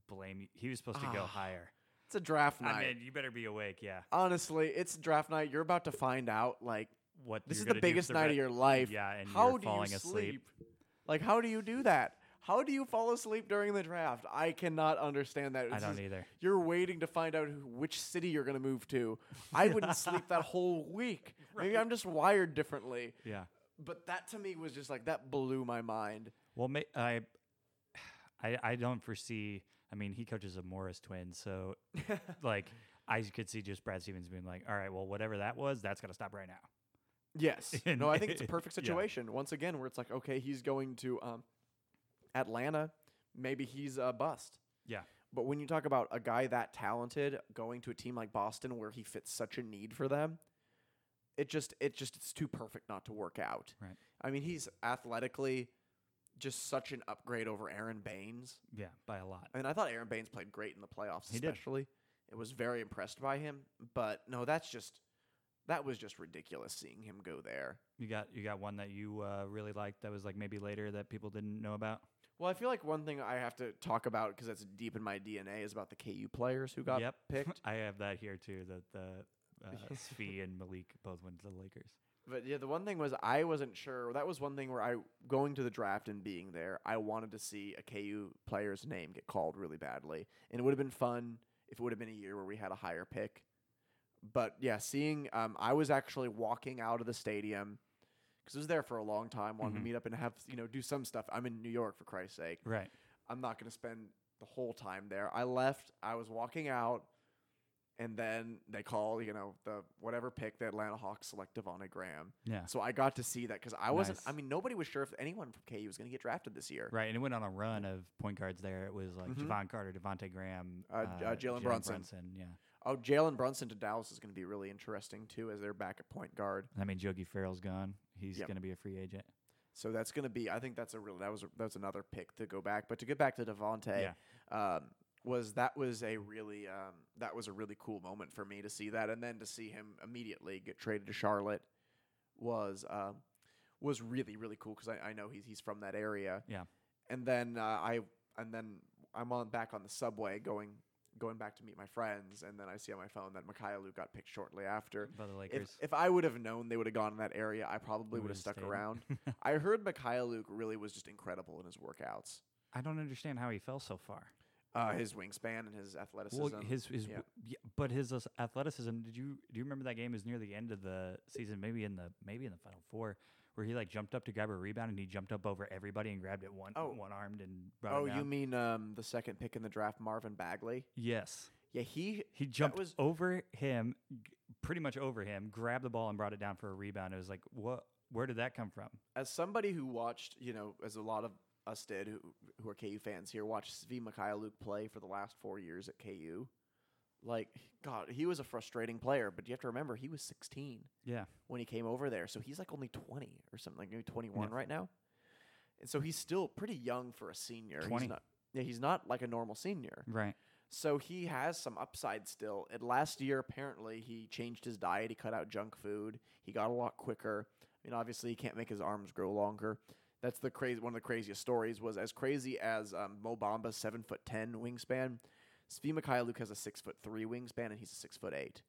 blame you. He was supposed to go Ah, higher. it's a draft night I mean, you better be awake. Yeah. honestly it's draft night you're about to find out like What this is the biggest night re- of your life Yeah, and how you're do falling you asleep. sleep? Like, how do you do that? How do you fall asleep during the draft? I cannot understand that. I don't just- either. You're waiting to find out who, which city you're going to move to. I wouldn't sleep that whole week. Maybe I'm just wired differently. Yeah. But that to me was just like that blew my mind. Well, ma- I, I, I don't foresee. I mean, he coaches a Morris twin, so like I could see just Brad Stevens being like, "All right, well, whatever that was, that's got to stop right now." Yes. And- no, I think it's a perfect yeah. situation. Once again, where it's like, okay, he's going to um, Atlanta. Maybe he's a bust. Yeah. But when you talk about a guy that talented going to a team like Boston where he fits such a need for them, it just it just it's too perfect not to work out. Right. I mean, he's athletically just such an upgrade over Aron Baynes. Yeah, by a lot. I mean, I thought Aron Baynes played great in the playoffs, He did. especially. It was very impressed by him, but no, that's just that was just ridiculous seeing him go there. You got you got one that you uh, really liked that was like maybe later that people didn't know about. Well, I feel like one thing I have to talk about because that's deep in my DNA is about the KU players who got yep, picked. I have that here too. That the uh, Svi and Malik both went to the Lakers. But yeah, the one thing was I wasn't sure. That was one thing where I going to the draft and being there, I wanted to see a KU player's name get called really badly, and it would have been fun if it would have been a year where we had a higher pick. But yeah, seeing um, I was actually walking out of the stadium because I was there for a long time, wanted Mhm. to meet up and have you know do some stuff. I'm in New York for Christ's sake. Right. I'm not going to spend the whole time there. I left. I was walking out, and then they call you know the whatever pick the Atlanta Hawks select Devontae Graham. Yeah. So I got to see that because I wasn't. I mean, nobody was sure if anyone from KU was going to get drafted this year. Right, and it went on a run of point guards there. It was like Mhm. Jevon Carter, Devonte Graham, Uh, J- uh, Jalen Brunson. Yeah, Oh, Jalen Brunson to Dallas is going to be really interesting too, as they're back at point guard. I mean Yogi Ferrell's gone. He's Yep. going to be a free agent. So that's going to be. I think that's a real. That was a, that's another pick to go back. But to get back to Devontae, um, was that was a really um, that was a really cool moment for me to see that, and then to see him immediately get traded to Charlotte was um, was really really cool because I, I know he's he's from that area. Yeah. And then uh, I and then I'm on back on the subway going going back to meet my friends, and then I see on my phone that Mykhailiuk got picked shortly after. by the If, Lakers. if I would have known they would have gone in that area, I probably would have stuck stayed. around. I heard Mykhailiuk really was just incredible in his workouts. I don't understand how he fell so far. Uh, his wingspan and his athleticism. Well, his his yeah. yeah, but his uh, athleticism. Did you do you remember that game? Was near the end of the season, maybe in the maybe in the final four, where he like jumped up to grab a rebound and he jumped up over everybody and grabbed it one Oh. one armed and brought oh, it down. Oh, you mean um, the second pick in the draft, Marvin Bagley? yes? Yeah, he He jumped was- over him, pretty much over him, grabbed the ball and brought it down for a rebound. It was like, what? Where did that come from? as somebody who watched, you know, as a lot of us did, who who are KU fans here, watched Svi Mykhailiuk play for the last four years at KU. Like, God, he was a frustrating player, but you have to remember he was 16 Yeah, when he came over there, so he's like only 20 or something, like maybe 21 Yeah. right now, and so he's still pretty young for a senior. 20. He's not, yeah, he's not like a normal senior. right. So he has some upside still. And last year, apparently, he changed his diet. He cut out junk food. He got a lot quicker. I mean, obviously, he can't make his arms grow longer. That's the crazy. One of the craziest stories was as crazy as um, Mo Bamba's seven foot ten wingspan. Svi Mykhailiuk has a six foot three wingspan, and he's a six foot eight,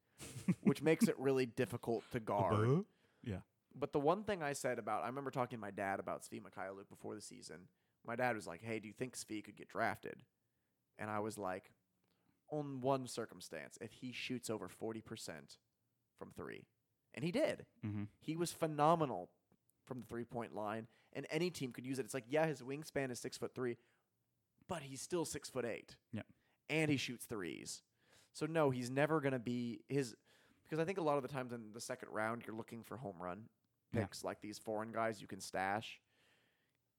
which makes it really difficult to guard. Yeah. But the one thing I said about, I remember talking to my dad about Svi Mykhailiuk before the season. My dad was like, "Hey, do you think Svi could get drafted?" And I was like, "On one circumstance, if he shoots over forty percent from three, and he did. Mm-hmm. He was phenomenal from the three point line, and any team could use it. It's like, yeah, his wingspan is six foot three, but he's still six foot eight. Yep. And he shoots threes. So no, he's never gonna be his because I think a lot of the times in the second round you're looking for home run Yeah. picks like these foreign guys you can stash.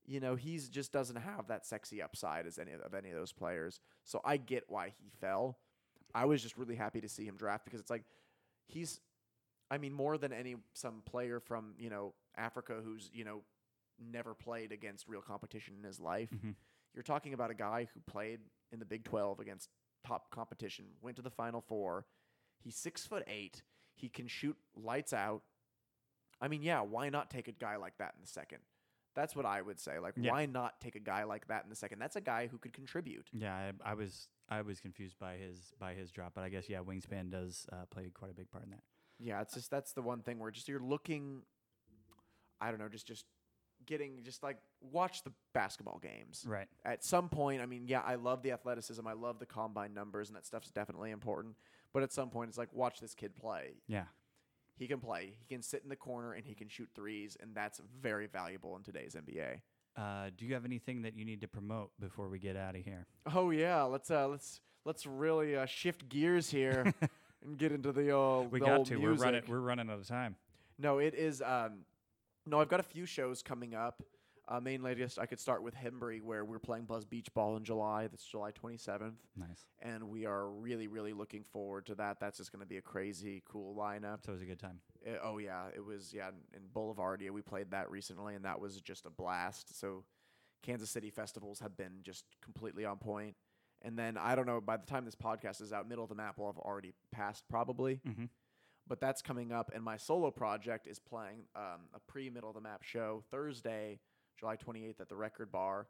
You know, he's just doesn't have that sexy upside as any of any of those players. So I get why he fell. I was just really happy to see him draft because it's like he's I mean more than any some player from, you know, Africa who's, you know, never played against real competition in his life. Mhm. You're talking about a guy who played in the Big 12 against top competition, went to the Final Four. He's six foot eight. He can shoot lights out. I mean, yeah, why not take a guy like that in the second? That's what I would say. Like, Yeah. why not take a guy like that in the second? That's a guy who could contribute. Yeah, I, I was I was confused by his by his drop, but I guess yeah, wingspan does uh, play quite a big part in that. Yeah, it's just that's the one thing where just you're looking. I don't know, just just getting just like watch the basketball games. Right. at some point, I mean, yeah, I love the athleticism. I love the combine numbers, and that stuff's definitely important. But at some point, it's like, watch this kid play. Yeah. He can play. He can sit in the corner and he can shoot threes, and that's very valuable in today's NBA. Uh, do you have anything that you need to promote before we get out of here? Oh yeah, let's uh, let's let's really uh, shift gears here and get into the old. we the got old to. We're running. We're running out of time. No, it is. Um, no, I've got a few shows coming up. Uh, mainly, just I could start with Hembree, where we're playing Buzz Beach Ball in July. That's July 27th. Nice. and we are really, really looking forward to that. That's just going to be a crazy, cool lineup. So it was a good time. Uh, oh yeah, it was yeah in, in Boulevard. We played that recently, and that was just a blast. So Kansas City festivals have been just completely on point. And then I don't know. By the time this podcast is out, middle of the map will have already passed probably. Mm-hmm. But that's coming up, and my solo project is playing um, a pre middle of the map show Thursday, July 28th at the Record Bar,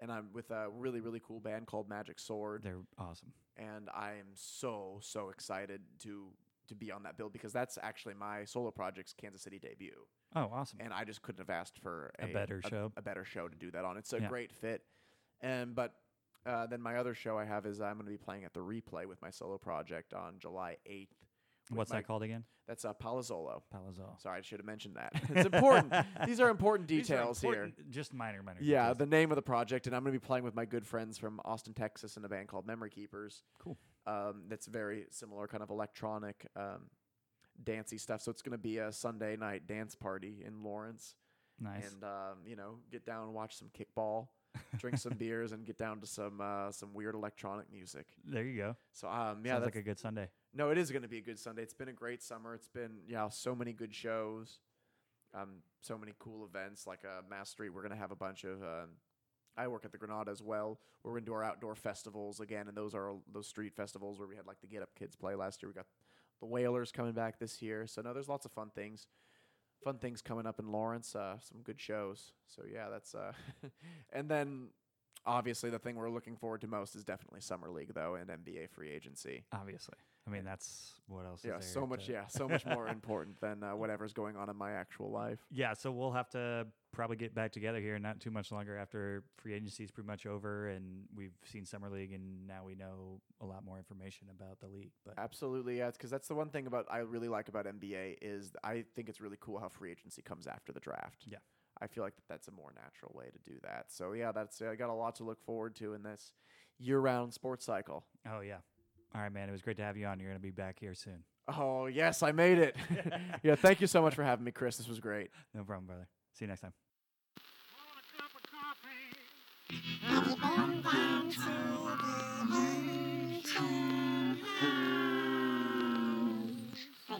and I'm with a really really cool band called Magic Sword, They're awesome. and I am so so excited to to be on that bill because that's actually my solo project's Kansas City debut Oh, awesome. and I just couldn't have asked for A better show. a better show to do that on. It's a Yeah. great fit, and but uh, then my other show I have is I'm going to be playing at the Replay with my solo project on July 8th. What's my- that called again? That's uh, Palo Zolo. Palazzo. Sorry, I should have mentioned that. it's important. These are important These are details here. Just minor, minor. Yeah, details. the name of the project, and I'm going to be playing with my good friends from Austin, Texas, in a band called Memory Keepers. Cool. Um, that's very similar, kind of electronic, um, dancey stuff. So it's going to be a Sunday night dance party in Lawrence, nice. and um, you know, get down and watch some kickball, drink some beers, and get down to some uh, some weird electronic music. there you go. So um, yeah, Sounds like a good Sunday. no, it is going to be a good Sunday. It's been a great summer. It's been yeah, so many good shows, um, so many cool events. Like uh, Mass Street, we're going to have a bunch of. Um, I work at the Granada as well. We're going to do our outdoor festivals again, and those are those street festivals where we had like the Get Up Kids play last year. We got the Whalers coming back this year, so no, there's lots of fun things. Fun things coming up in Lawrence. Uh, some good shows. So yeah, that's uh, and then obviously the thing we're looking forward to most is definitely summer league though and NBA free agency. Obviously. I mean, that's what else. Yeah, is so much. to- Yeah, so much more important than uh, whatever's going on in my actual life. Yeah, so we'll have to probably get back together here not too much longer after free agency is pretty much over and we've seen summer league and now we know a lot more information about the league. But Absolutely, yeah. Because that's the one thing about I really like about NBA is I think it's really cool how free agency comes after the draft. Yeah. I feel like that that's a more natural way to do that. So yeah, that's I got a lot to look forward to in this year-round sports cycle. oh yeah. All right, man. It was great to have you on. You're going to be back here soon. Oh yes, I made it. yeah, thank you so much for having me, Chris. This was great. No problem, brother. See you next time.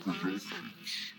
Have you